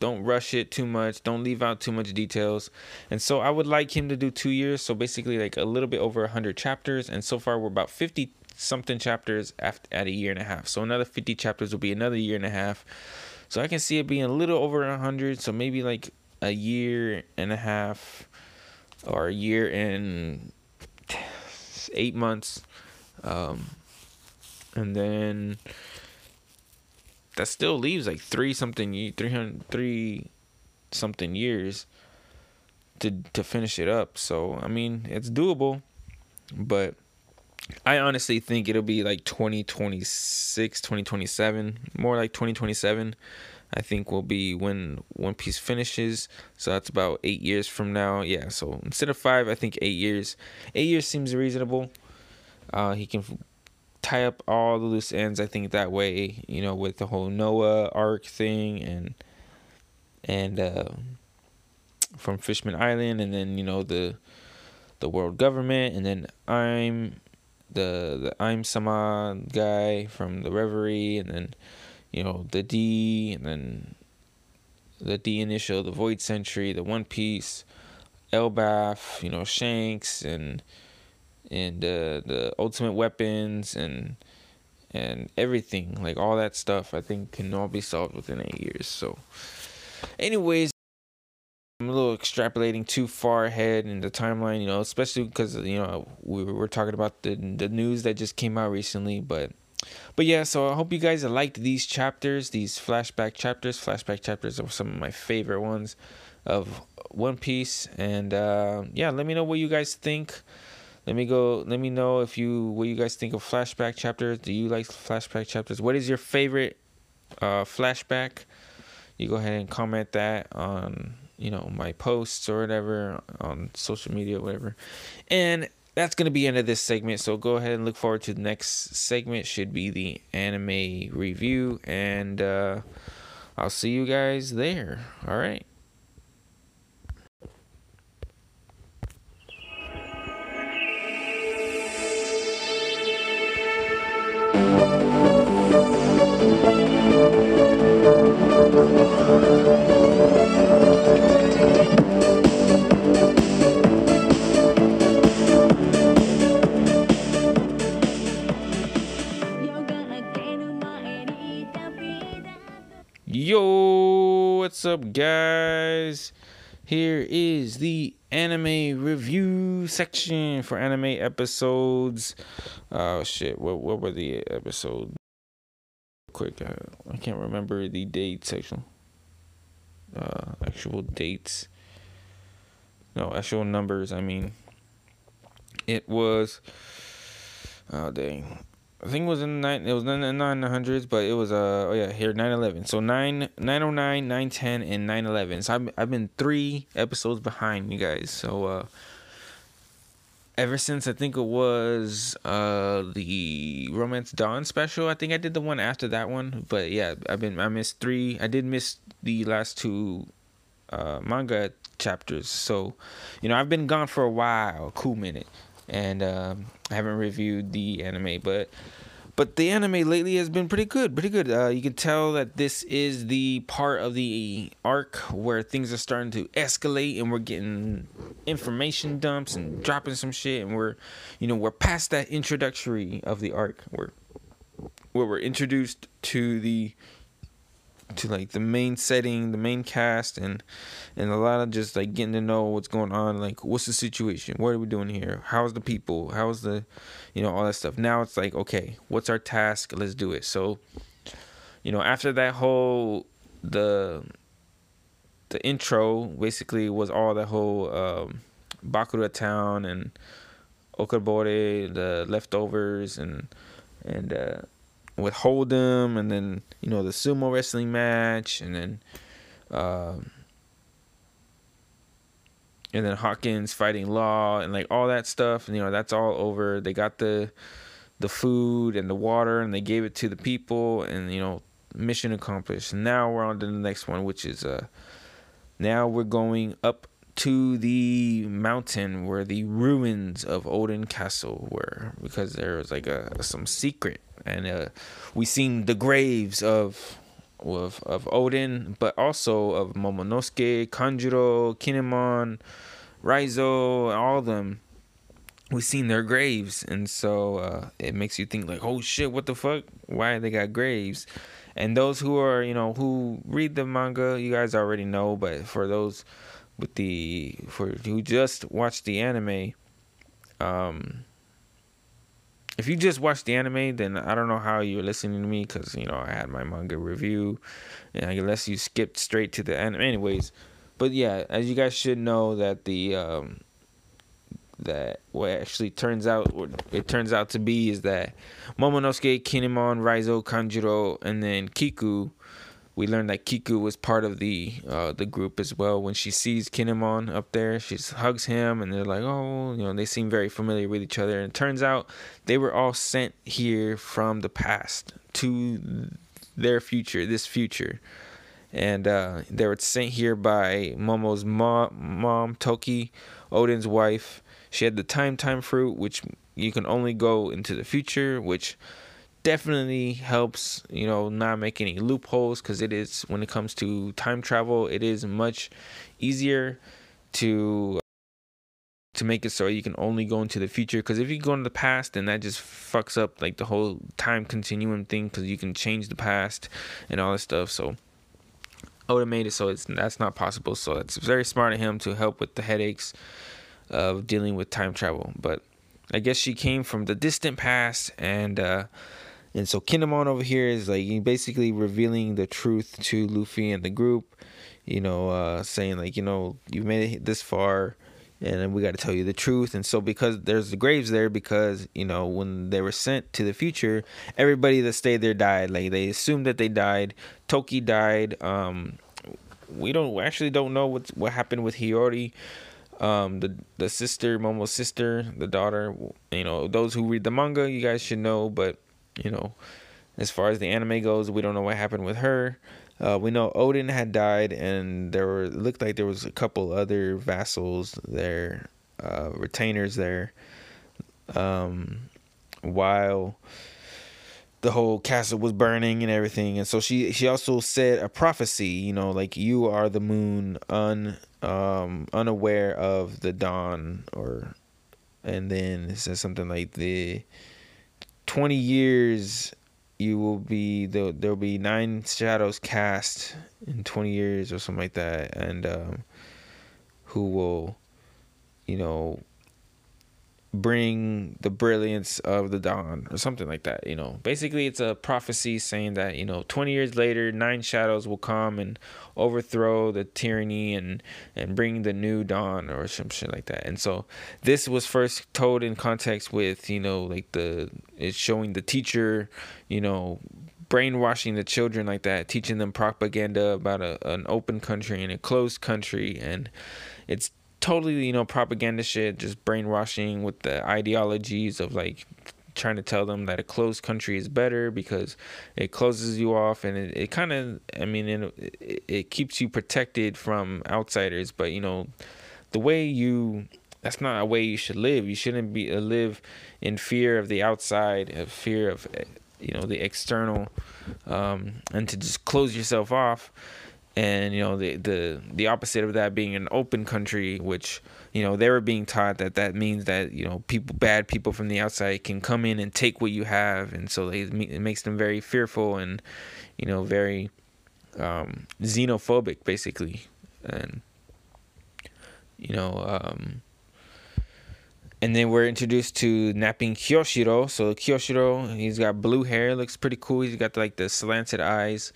Speaker 2: don't rush it too much don't leave out too much details and so i would like him to do two years so basically like a little bit over 100 chapters and so far we're about 50 something chapters at a year and a half so another 50 chapters will be another year and a half so i can see it being a little over 100 so maybe like a year and a half or a year and eight months. Um and then that still leaves like three something ye- 300 three something years to to finish it up. So i mean it's doable but i honestly think it'll be like 2026 2027 more like 2027 i think will be when one piece finishes. So that's about eight years from now. Yeah so instead of five i think eight years. Eight years seems reasonable. Uh he can tie up all the loose ends. I think that way, you know, with the whole Noah arc thing and and uh, from Fishman Island, and then you know the the world government, and then I'm the the I'm Sama guy from the Reverie, and then you know the D, and then the D initial, the Void Century, the One Piece, Elbaf, you know Shanks, and and uh, the ultimate weapons and and everything. Like all that stuff i think can all be solved within eight years. So anyways extrapolating too far ahead in the timeline you know especially because you know we were talking about the the news that just came out recently but but yeah so i hope you guys liked these chapters these flashback chapters flashback chapters are some of my favorite ones of one piece and uh yeah let me know what you guys think let me go. Let me know if you what you guys think of flashback chapters. Do you like flashback chapters? What is your favorite uh, flashback? You go ahead and comment that on you know my posts or whatever on social media, whatever. And that's gonna be the end of this segment. So go ahead and look forward to the next segment. Should be the anime review, and uh, I'll see you guys there. All right. What's up, guys? Here is the anime review section for anime episodes. Oh shit, what what were the episodes? Quick, uh, I can't remember the date section. Uh, actual dates. No, actual numbers. I mean, it was. Oh dang. I think it was in nine. It was in the nine hundreds, but it was uh oh yeah here nine eleven. So nine nine oh nine nine ten and nine eleven. So I've I've been three episodes behind you guys. So uh, ever since I think it was uh the Romance Dawn special. I think I did the one after that one, but yeah, I've been I missed three. I did miss the last two uh manga chapters. So you know I've been gone for a while, a cool minute, and um, I haven't reviewed the anime, but but the anime lately has been pretty good, pretty good. Uh, you can tell that this is the part of the arc where things are starting to escalate, and we're getting information dumps and dropping some shit, and we're, you know, we're past that introductory of the arc where where we're introduced to the to like the main setting, the main cast, and and a lot of just like getting to know what's going on. Like, what's the situation? What are we doing here? How's the people? How's the, you know, all that stuff. Now it's like, okay, what's our task? Let's do it. So, you know, after that whole the the intro basically was all the whole um, Bakura town and Okobore, the leftovers, and and uh, with Hold'em, and then you know the sumo wrestling match, and then um and then Hawkins fighting Law, and like all that stuff. And, you know that's all over. They got the the food and the water, and they gave it to the people, and you know mission accomplished. Now we're on to the next one, which is uh now we're going up to the mountain where the ruins of Oden Castle were because there was like a some secret and uh we seen the graves of of of Oden but also of Momonosuke, Kanjuro, Kinemon, Raizo, all of them. We seen their graves and so uh it makes you think like oh shit what the fuck? Why they got graves? And those who are you know who read the manga you guys already know but for those with the for who just watched the anime um if you just watched the anime then i don't know how you're listening to me because you know i had my manga review and unless you skipped straight to the anime anyways but yeah as you guys should know that the um that what actually turns out what it turns out to be is that Momonosuke, Kinemon, Raizo, Kanjuro, and then Kiku. We learned that Kiku was part of the uh, the group as well. When she sees Kinemon up there, she hugs him, and they're like, "Oh, you know." They seem very familiar with each other. And it turns out they were all sent here from the past to their future, this future, and uh, they were sent here by Momo's mom, mom Toki, Oden's wife. She had the time time fruit, which you can only go into the future, which definitely helps you know not make any loopholes because it is when it comes to time travel it is much easier to to make it so you can only go into the future. Because if you go into the past then that just fucks up like the whole time continuum thing because you can change the past and all this stuff. So Oda made it so it's that's not possible. So it's very smart of him to help with the headaches of dealing with time travel. But I guess she came from the distant past and uh and so Kinemon over here is like basically revealing the truth to Luffy and the group, you know, uh, saying like, you know, you've made it this far and we got to tell you the truth. And so because there's the graves there because, you know, when they were sent to the future, everybody that stayed there died. Like they assumed that they died. Toki died. Um we don't we actually don't know what what happened with Hiyori. Um, the the sister, Momo's sister, the daughter, you know, those who read the manga, you guys should know, but you know, as far as the anime goes, we don't know what happened with her. Uh, we know Oden had died, and there were looked like there was a couple other vassals there, uh, retainers there. Um, while the whole castle was burning and everything, and so she she also said a prophecy. You know, like you are the moon, un um unaware of the dawn, or and then it says something like the 20 years you will be there there'll be nine shadows cast in 20 years or something like that. And um, who will you know bring the brilliance of the dawn or something like that you know. Basically it's a prophecy saying that you know 20 years later nine shadows will come and overthrow the tyranny and and bring the new dawn or some shit like that. And so this was first told in context with you know like the it's showing the teacher you know brainwashing the children like that teaching them propaganda about a, an open country and a closed country. And it's totally you know propaganda shit just brainwashing with the ideologies of like trying to tell them that a closed country is better because it closes you off and it, it kind of i mean it, it, keeps you protected from outsiders. But you know the way you that's not a way you should live. You shouldn't be uh, live in fear of the outside of fear of uh, you know the external um, and to just close yourself off and you know the the the opposite of that being an open country which you know they were being taught that that means that you know people bad people from the outside can come in and take what you have and so they, it makes them very fearful and you know very um, xenophobic basically and you know um, and then we're introduced to napping Kyoshiro. So Kyoshiro, he's got blue hair, looks pretty cool. He's got like the slanted eyes.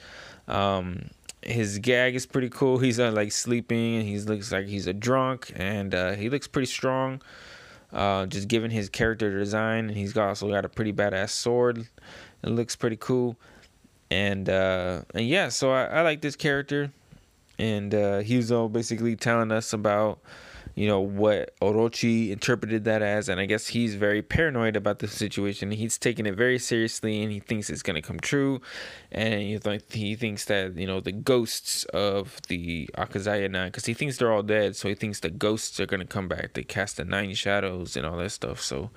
Speaker 2: Um, his gag is pretty cool. He's uh, like sleeping and he looks like he's a drunk and uh, he looks pretty strong. Uh, just given his character design, and he's also got a pretty badass sword. It looks pretty cool, and uh, and yeah, so I, I like this character, and uh, he's all basically telling us about you know what Orochi interpreted that as, and I guess he's very paranoid about the situation. He's taking it very seriously, and he thinks it's gonna come true, and he like he thinks that you know the ghosts of the Akazaya Nine, because he thinks they're all dead, so he thinks the ghosts are gonna come back They cast the Nine Shadows and all that stuff. So.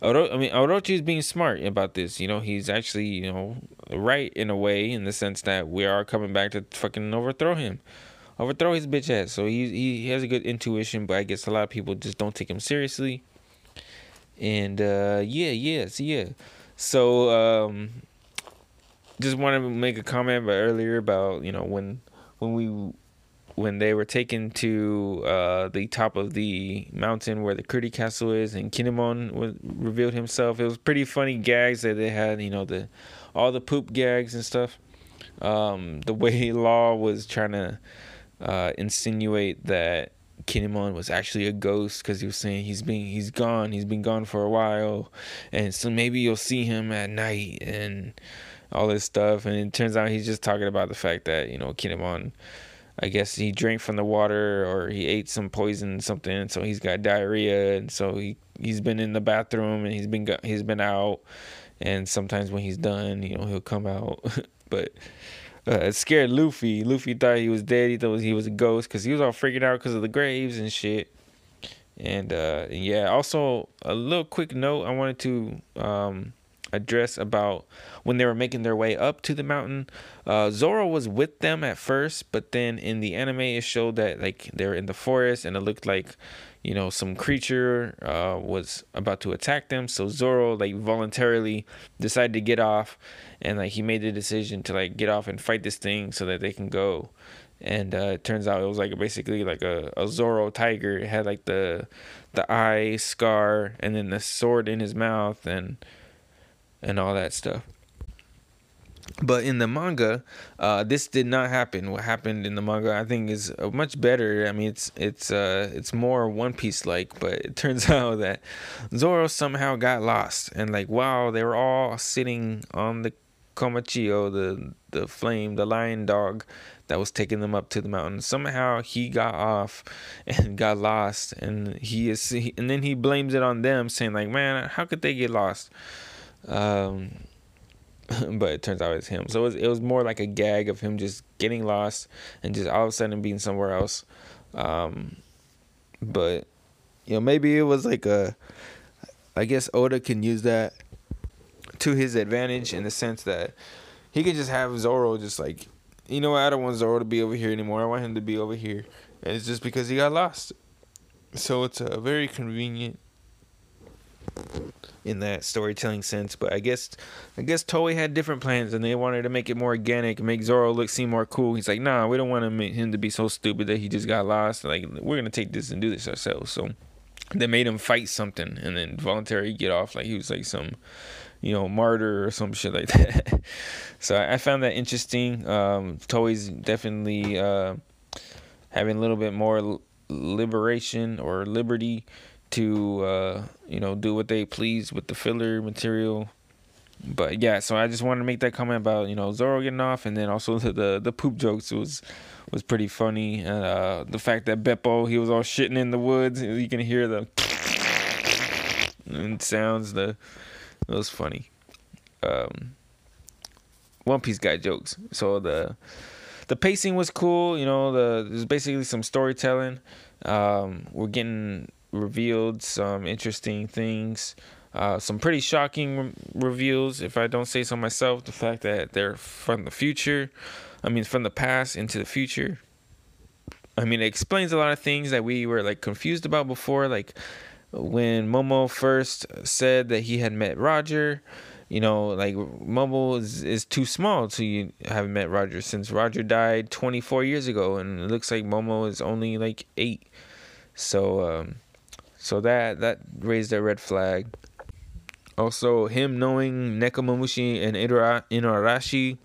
Speaker 2: Oro- I mean, Orochi is being smart about this. You know, he's actually, you know, right in a way, in the sense that we are coming back to fucking overthrow him overthrow his bitch ass. So he he has a good intuition, but I guess a lot of people just don't take him seriously. And uh, yeah, yes, yeah. So um, just want to make a comment about earlier about you know when when we when they were taken to uh, the top of the mountain where the Kuri Castle is, and Kinemon was, revealed himself. It was pretty funny gags that they had. You know the all the poop gags and stuff. Um, the way Law was trying to uh, insinuate that Kinemon was actually a ghost because he was saying he's been he's gone he's been gone for a while. And so maybe you'll see him at night and all this stuff. And it turns out he's just talking about the fact that you know Kinemon I guess he drank from the water or he ate some poison something. So he's got diarrhea. And so he he's been in the bathroom and he's been he's been out. And sometimes when he's done you know he'll come out. But uh, scared Luffy. Luffy thought he was dead. He thought he was a ghost because he was all freaking out because of the graves and shit. And uh, yeah, also a little quick note I wanted to um, address about when they were making their way up to the mountain. Uh, Zoro was with them at first, but then in the anime it showed that like they're in the forest and it looked like you know some creature uh, was about to attack them. So Zoro like voluntarily decided to get off and like he made the decision to like get off and fight this thing so that they can go and uh, it turns out it was like basically like a, a Zoro tiger. It had like the the eye scar and then the sword in his mouth and and all that stuff. But in the manga, uh, this did not happen. What happened in the manga, I think, is uh, much better. I mean, it's it's uh, it's more One Piece like, but it turns out that Zoro somehow got lost, and like wow, they were all sitting on the Komachiyo, the the flame, the lion dog that was taking them up to the mountain. Somehow he got off and got lost, and he is, and then he blames it on them, saying like, "Man, how could they get lost?" Um, but it turns out it's him. So it was, it was more like a gag of him just getting lost and just all of a sudden being somewhere else. Um, but you know, maybe it was like a. I guess Oda can use that to his advantage in the sense that he could just have Zoro just like, you know what, I don't want Zoro to be over here anymore. I want him to be over here. And it's just because he got lost. So it's a very convenient in that storytelling sense. But I guess I guess Toei had different plans and they wanted to make it more organic, make Zoro look seem more cool. He's like, nah, we don't want him him to be so stupid that he just got lost. Like we're gonna take this and do this ourselves. So they made him fight something and then voluntarily get off like he was like some you know martyr or some shit like that. So i found that interesting. Um definitely uh having a little bit more liberation or liberty to uh you know do what they please with the filler material. But yeah so i just wanted to make that comment about you know zoro getting off and then also the the, the poop jokes was was pretty funny. And uh the fact that bepo he was all shitting in the woods you can hear the and sounds the it was funny um one piece guy jokes so the the pacing was cool you know the there's basically some storytelling um we're getting revealed some interesting things uh, some pretty shocking re- reveals, if I don't say so myself. The fact that they're from the future, I mean, from the past into the future. I mean, it explains a lot of things that we were like confused about before. Like when Momo first said that he had met Roger, you know, like Momo is, is too small to you have met Roger since Roger died 24 years ago, and it looks like Momo is only like eight. So, um, so that that raised a red flag. Also, him knowing Nekomamushi and Inura- Inuarashi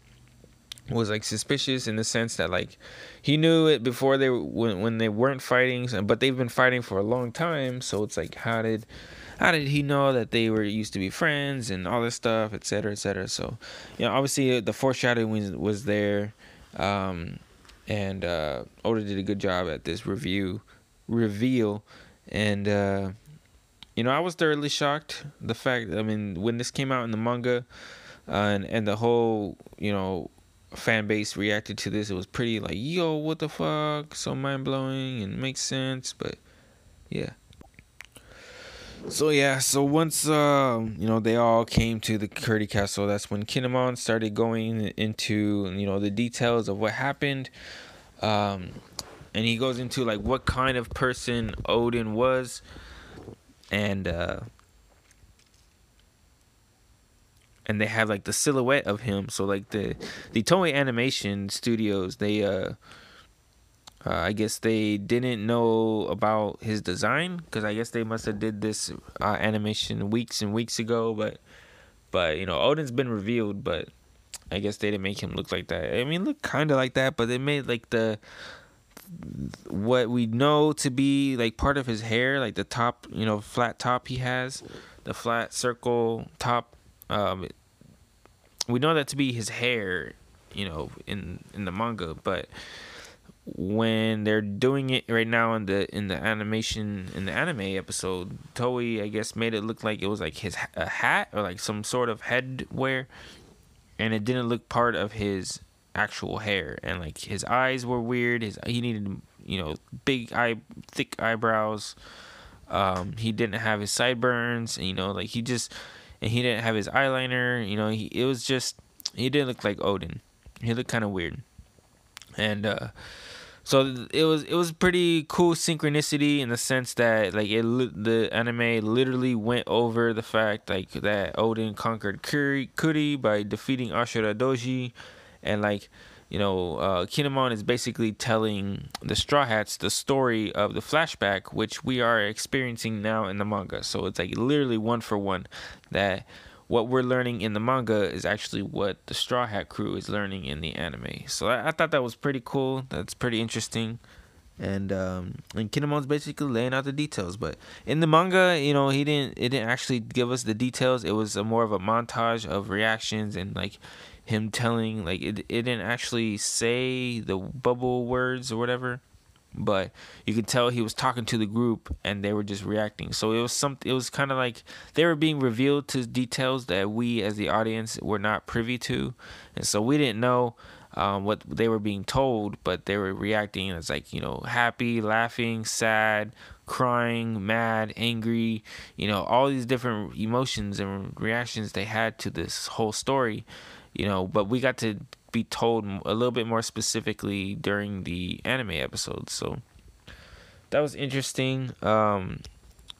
Speaker 2: was like suspicious in the sense that like he knew it before they when when they weren't fighting, but they've been fighting for a long time. So it's like, how did how did he know that they were used to be friends and all this stuff, et cetera, et cetera. So, you know, obviously the foreshadowing was, was there, um, and uh, Oda did a good job at this review reveal, and uh, you know, I was thoroughly shocked. The fact, I mean, when this came out in the manga, uh, and and the whole, you know, fan base reacted to this, it was pretty like, yo, what the fuck, so mind blowing and makes sense, but yeah. So yeah, so once um, you know they all came to the Kurdy castle, that's when Kinemon started going into you know the details of what happened, um, and he goes into like what kind of person Oden was, and uh, and they have like the silhouette of him. So like the the Toei Animation Studios, they uh, uh I guess they didn't know about his design because I guess they must have did this uh, animation weeks and weeks ago. But but you know Oden's been revealed, but I guess they didn't make him look like that. I mean, look kind of like that, but they made like the what we know to be like part of his hair, like the top, you know, flat top he has, the flat circle top. Um, we know that to be his hair, you know, in in the manga, but when they're doing it right now in the in the animation in the anime episode, Toei I guess made it look like it was like his a hat or like some sort of headwear, and it didn't look part of his actual hair, and like his eyes were weird. His he needed you know big eye thick eyebrows. Um, he didn't have his sideburns, and you know like he just and he didn't have his eyeliner. You know he it was just he didn't look like Oden. He looked kind of weird, and uh so it was it was pretty cool synchronicity in the sense that like it the anime literally went over the fact like that Oden conquered Kuri Kuri by defeating Ashura Doji, and like you know uh, Kinemon is basically telling the Straw Hats the story of the flashback which we are experiencing now in the manga. So it's like literally one for one that what we're learning in the manga is actually what the Straw Hat crew is learning in the anime. So I, I thought that was pretty cool. That's pretty interesting. And um, and Kinemon's basically laying out the details, but in the manga, you know, he didn't. It didn't actually give us the details. It was more of a montage of reactions and like him telling. Like it, it didn't actually say the bubble words or whatever but you could tell he was talking to the group and they were just reacting so it was some it was kind of like they were being revealed to details that we as the audience were not privy to and so we didn't know um, what they were being told but they were reacting as like you know happy laughing sad crying mad angry you know all these different emotions and reactions they had to this whole story you know but we got to be told a little bit more specifically during the anime episodes so that was interesting. Um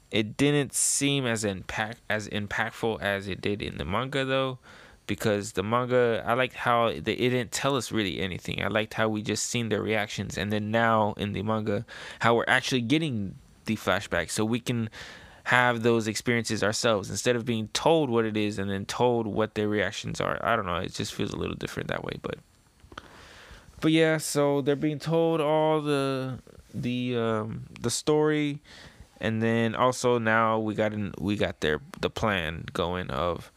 Speaker 2: it didn't seem as impact as impactful as it did in the manga though because the manga i liked how they, it didn't tell us really anything. I liked how we just seen their reactions and then now in the manga how we're actually getting the flashback so we can have those experiences ourselves instead of being told what it is and then told what their reactions are. I don't know. It just feels a little different that way, but but yeah. So they're being told all the the um, the story, and then also now we got in, we got their the plan going of,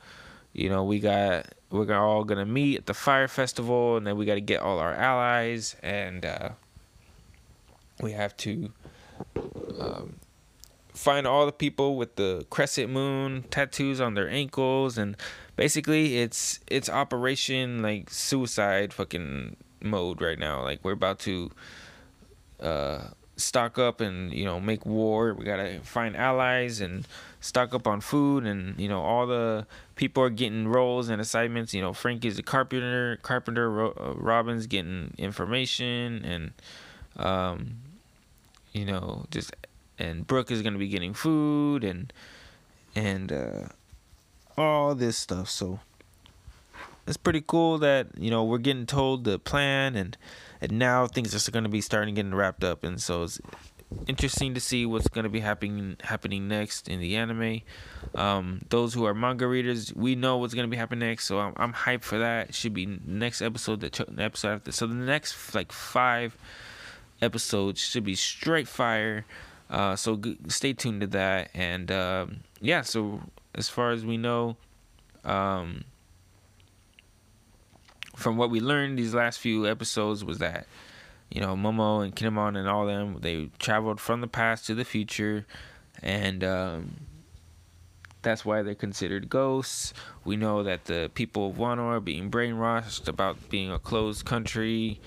Speaker 2: you know, we got we're all gonna meet at the fire festival, and then we got to get all our allies, and uh, we have to. Um, find all the people with the crescent moon tattoos on their ankles and basically it's it's operation like suicide fucking mode right now. Like we're about to uh stock up and you know make war. We gotta find allies and stock up on food and you know all the people are getting roles and assignments. You know frank is a carpenter carpenter Ro- uh, robin's getting information and um you know just and Brook is gonna be getting food and and uh, all this stuff. So it's pretty cool that you know we're getting told the plan and and now things are gonna be starting getting wrapped up. And so it's interesting to see what's going to be happening happening next in the anime. Um, those who are manga readers, we know what's going to be happening next, so I'm, I'm hyped for that. It should be next episode, the episode after. So the next like five episodes should be straight fire. Uh, so g- stay tuned to that, and um, yeah. So as far as we know, um, from what we learned these last few episodes was that you know Momo and Kinemon and all them they traveled from the past to the future, and um, that's why they're considered ghosts. We know that the people of Wano are being brainwashed about being a closed country,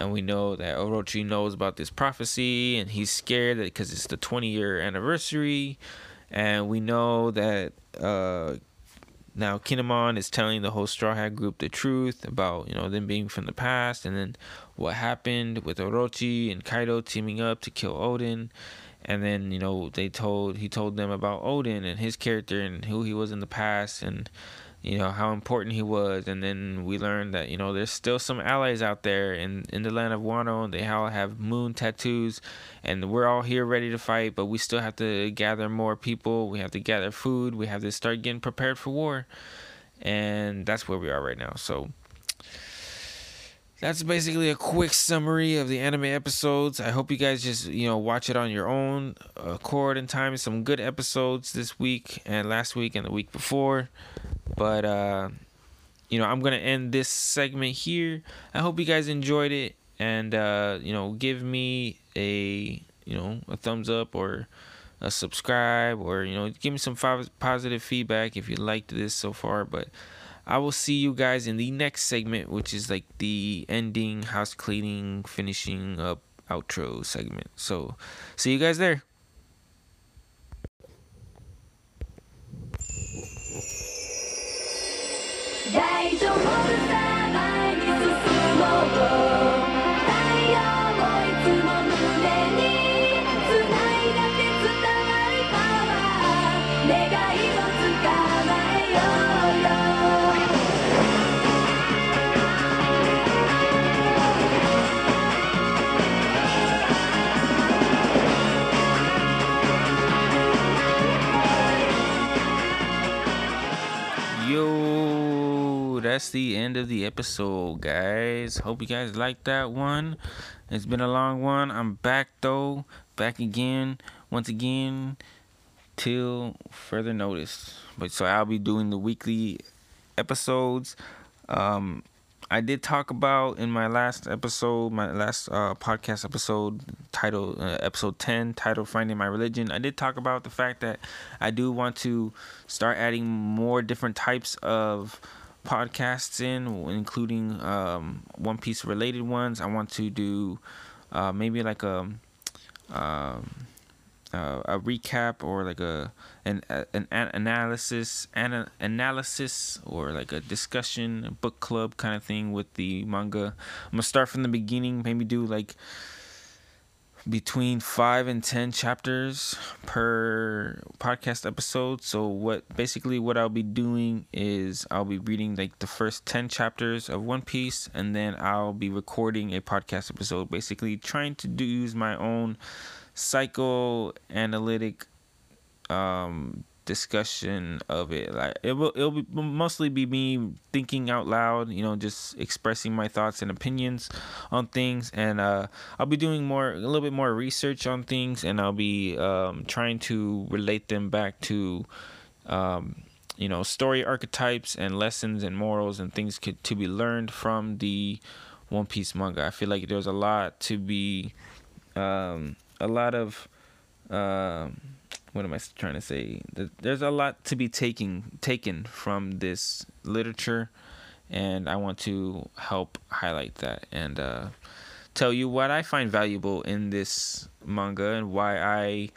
Speaker 2: and we know that Orochi knows about this prophecy, and he's scared because it's the 20 year anniversary, and we know that uh, now Kinemon is telling the whole Straw Hat group the truth about you know them being from the past, and then what happened with Orochi and Kaido teaming up to kill Oden, and then you know they told he told them about Oden and his character and who he was in the past. And you know how important he was. And then we learned that you know there's still some allies out there in in the land of Wano. And they all have moon tattoos and we're all here ready to fight but we still have to gather more people. We have to gather food. We have to start getting prepared for war. And that's where we are right now. So that's basically a quick summary of the anime episodes. I hope you guys just you know watch it on your own accord and time. Some good episodes this week and last week and the week before. But uh, you know I'm gonna end this segment here. I hope you guys enjoyed it and uh, you know give me a you know a thumbs up or a subscribe or you know give me some five positive feedback if you liked this so far. But I will see you guys in the next segment, which is like the ending, house cleaning, finishing up outro segment. So, see you guys there.
Speaker 1: 大
Speaker 2: that's the end of the episode, guys. Hope you guys liked that one. It's been a long one. I'm back though, back again, once again, till further notice. But so I'll be doing the weekly episodes. Um, I did talk about in my last episode, my last uh, podcast episode, title uh, episode ten, titled "Finding My Religion." I did talk about the fact that I do want to start adding more different types of podcasts in, including um, One Piece related ones. I want to do uh, maybe like a um, uh, a recap or like a an an, an analysis an analysis or like a discussion a book club kind of thing with the manga. I'm gonna start from the beginning. Maybe do like between five and ten chapters per podcast episode. So what basically what I'll be doing is I'll be reading like the first ten chapters of One Piece, and then I'll be recording a podcast episode. Basically, trying to do use my own psychoanalytic um discussion of it. Like it will it'll be, mostly be me thinking out loud you know just expressing my thoughts and opinions on things. And uh i'll be doing more a little bit more research on things and i'll be um trying to relate them back to um you know story archetypes and lessons and morals and things could, to be learned from the one piece manga. I feel like there's a lot to be um a lot of um what am I trying to say? There's a lot to be taking taken from this literature, and I want to help highlight that and uh, tell you what I find valuable in this manga and why I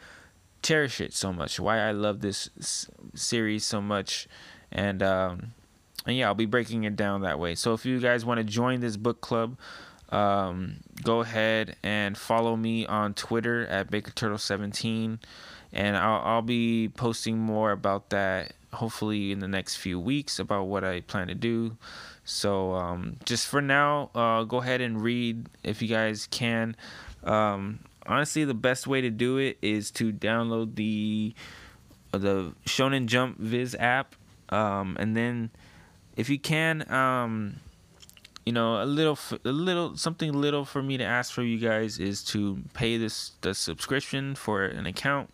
Speaker 2: cherish it so much, why I love this s- series so much, and um, and yeah, I'll be breaking it down that way. So if you guys want to join this book club, um, go ahead and follow me on Twitter at Baker Turtle 17 and I'll, I'll be posting more about that hopefully in the next few weeks about what I plan to do. So um, just for now, uh, go ahead and read if you guys can. Um, honestly, the best way to do it is to download the the Shonen Jump Viz app, um, and then if you can, um, you know, a little, a little, something little for me to ask for you guys is to pay this the subscription for an account.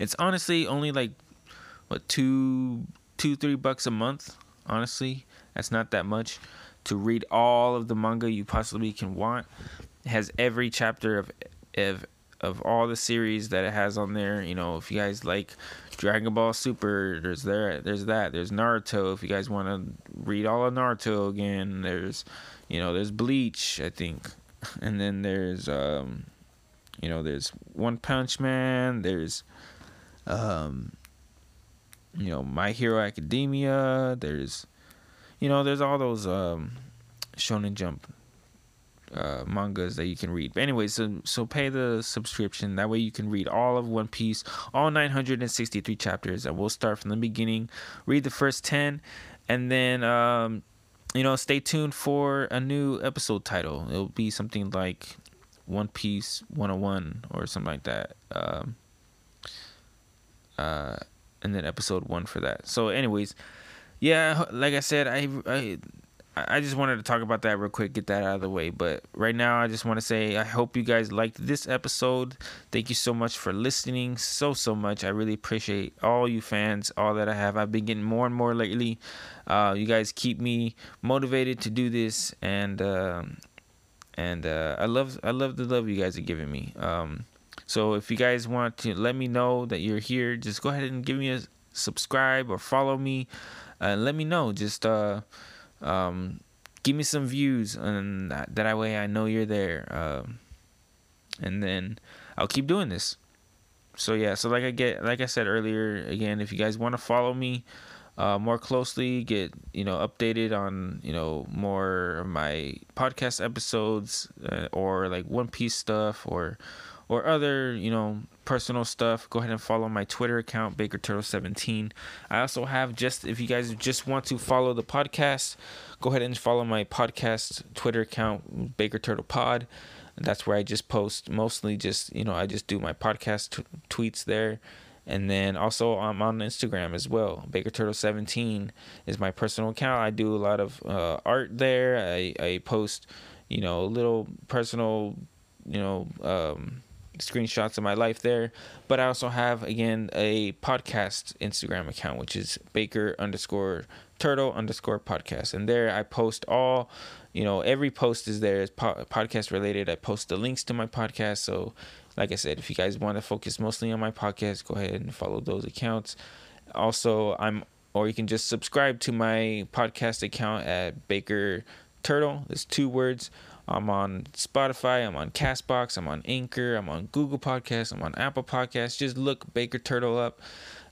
Speaker 2: It's honestly only like what two, two, three bucks a month. Honestly, that's not that much to read all of the manga you possibly can want. It has every chapter of of of all the series that it has on there. You know, if you guys like Dragon Ball Super, there's there there's that. There's Naruto. If you guys want to read all of Naruto again, there's you know there's Bleach, I think, and then there's um you know there's One Punch Man. There's um you know My Hero Academia. There's you know there's all those um Shonen Jump uh, mangas that you can read. But anyway, so so pay the subscription. That way you can read all of One Piece, all 963 chapters, and we'll start from the beginning. Read the first 10, and then um, you know stay tuned for a new episode title. It'll be something like One Piece 101 or something like that. Um, uh, and then episode one for that. So, anyways, yeah, like I said, I I I just wanted to talk about that real quick, get that out of the way. But right now, I just want to say I hope you guys liked this episode. Thank you so much for listening, so so much. I really appreciate all you fans, all that I have. I've been getting more and more lately. Uh, you guys keep me motivated to do this, and um, and uh, I love I love the love you guys are giving me. Um, so if you guys want to let me know that you're here, just go ahead and give me a subscribe or follow me, and let me know. Just uh um, give me some views, and that, that way I know you're there. Um, and then I'll keep doing this. So yeah, so like I get, like I said earlier, again, if you guys want to follow me uh, more closely, get you know updated on you know more of my podcast episodes uh, or like One Piece stuff or or other you know personal stuff go ahead and follow my twitter account baker turtle 17 i also have just if you guys just want to follow the podcast go ahead and follow my podcast twitter account baker turtle pod that's where i just post mostly just you know i just do my podcast t- tweets there. And then also i'm on instagram as well. Baker turtle 17 is my personal account. I do a lot of uh, art there. I i post you know little personal you know um screenshots of my life there. But I also have again a podcast Instagram account, which is Baker underscore Turtle underscore podcast, and there I post all, you know, every post is there is po- podcast related. I post the links to my podcast. So, like I said, if you guys want to focus mostly on my podcast, go ahead and follow those accounts. Also, I'm or you can just subscribe to my podcast account at Baker Turtle. There's two words. I'm on Spotify, I'm on Castbox, I'm on Anchor, I'm on Google Podcasts, I'm on Apple Podcasts. Just look Baker Turtle up.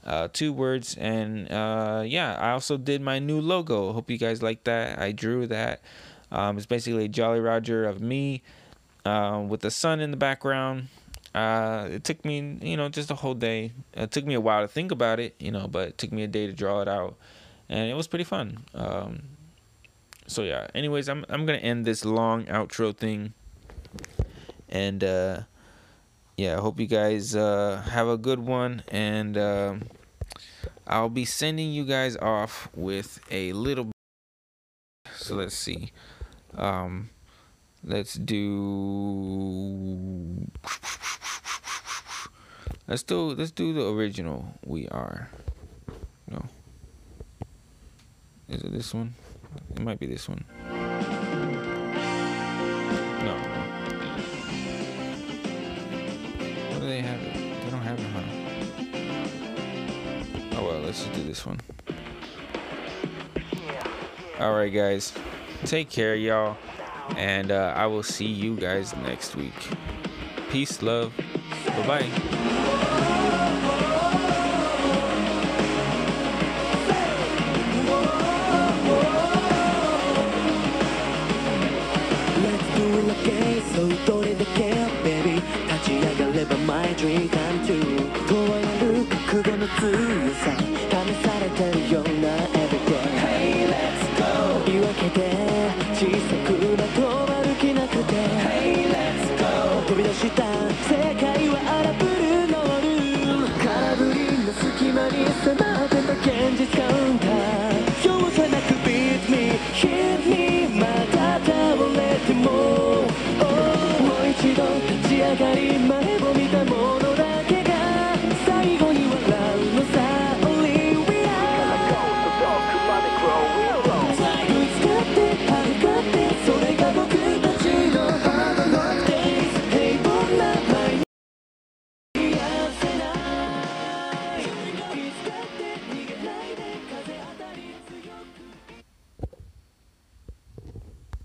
Speaker 2: Uh, two words. And uh, yeah i also did my new logo. Hope you guys like that. I drew that. Um, it's basically a jolly roger of me uh, with the sun in the background. Uh, it took me you know just a whole day. It took me a while to think about it you know but it took me a day to draw it out. And it was pretty fun. Um, so yeah. Anyways i'm i'm to end this long outro thing. And uh yeah i hope you guys uh have a good one. And um i'll be sending you guys off with a little so let's see. Um let's do let's do let's do the original we are. No. Is it this one it might be this one. No. What do they have? They don't have it, huh? Oh well, let's just do this one. Alright, guys. Take care, y'all. And uh, I will see you guys next week. Peace, love. Bye bye.
Speaker 3: dream come true 問われる覚悟の強さ試されてるような everyday Hey let's go 言い訳で小さくまとまる気なくて Hey let's go 飛び出した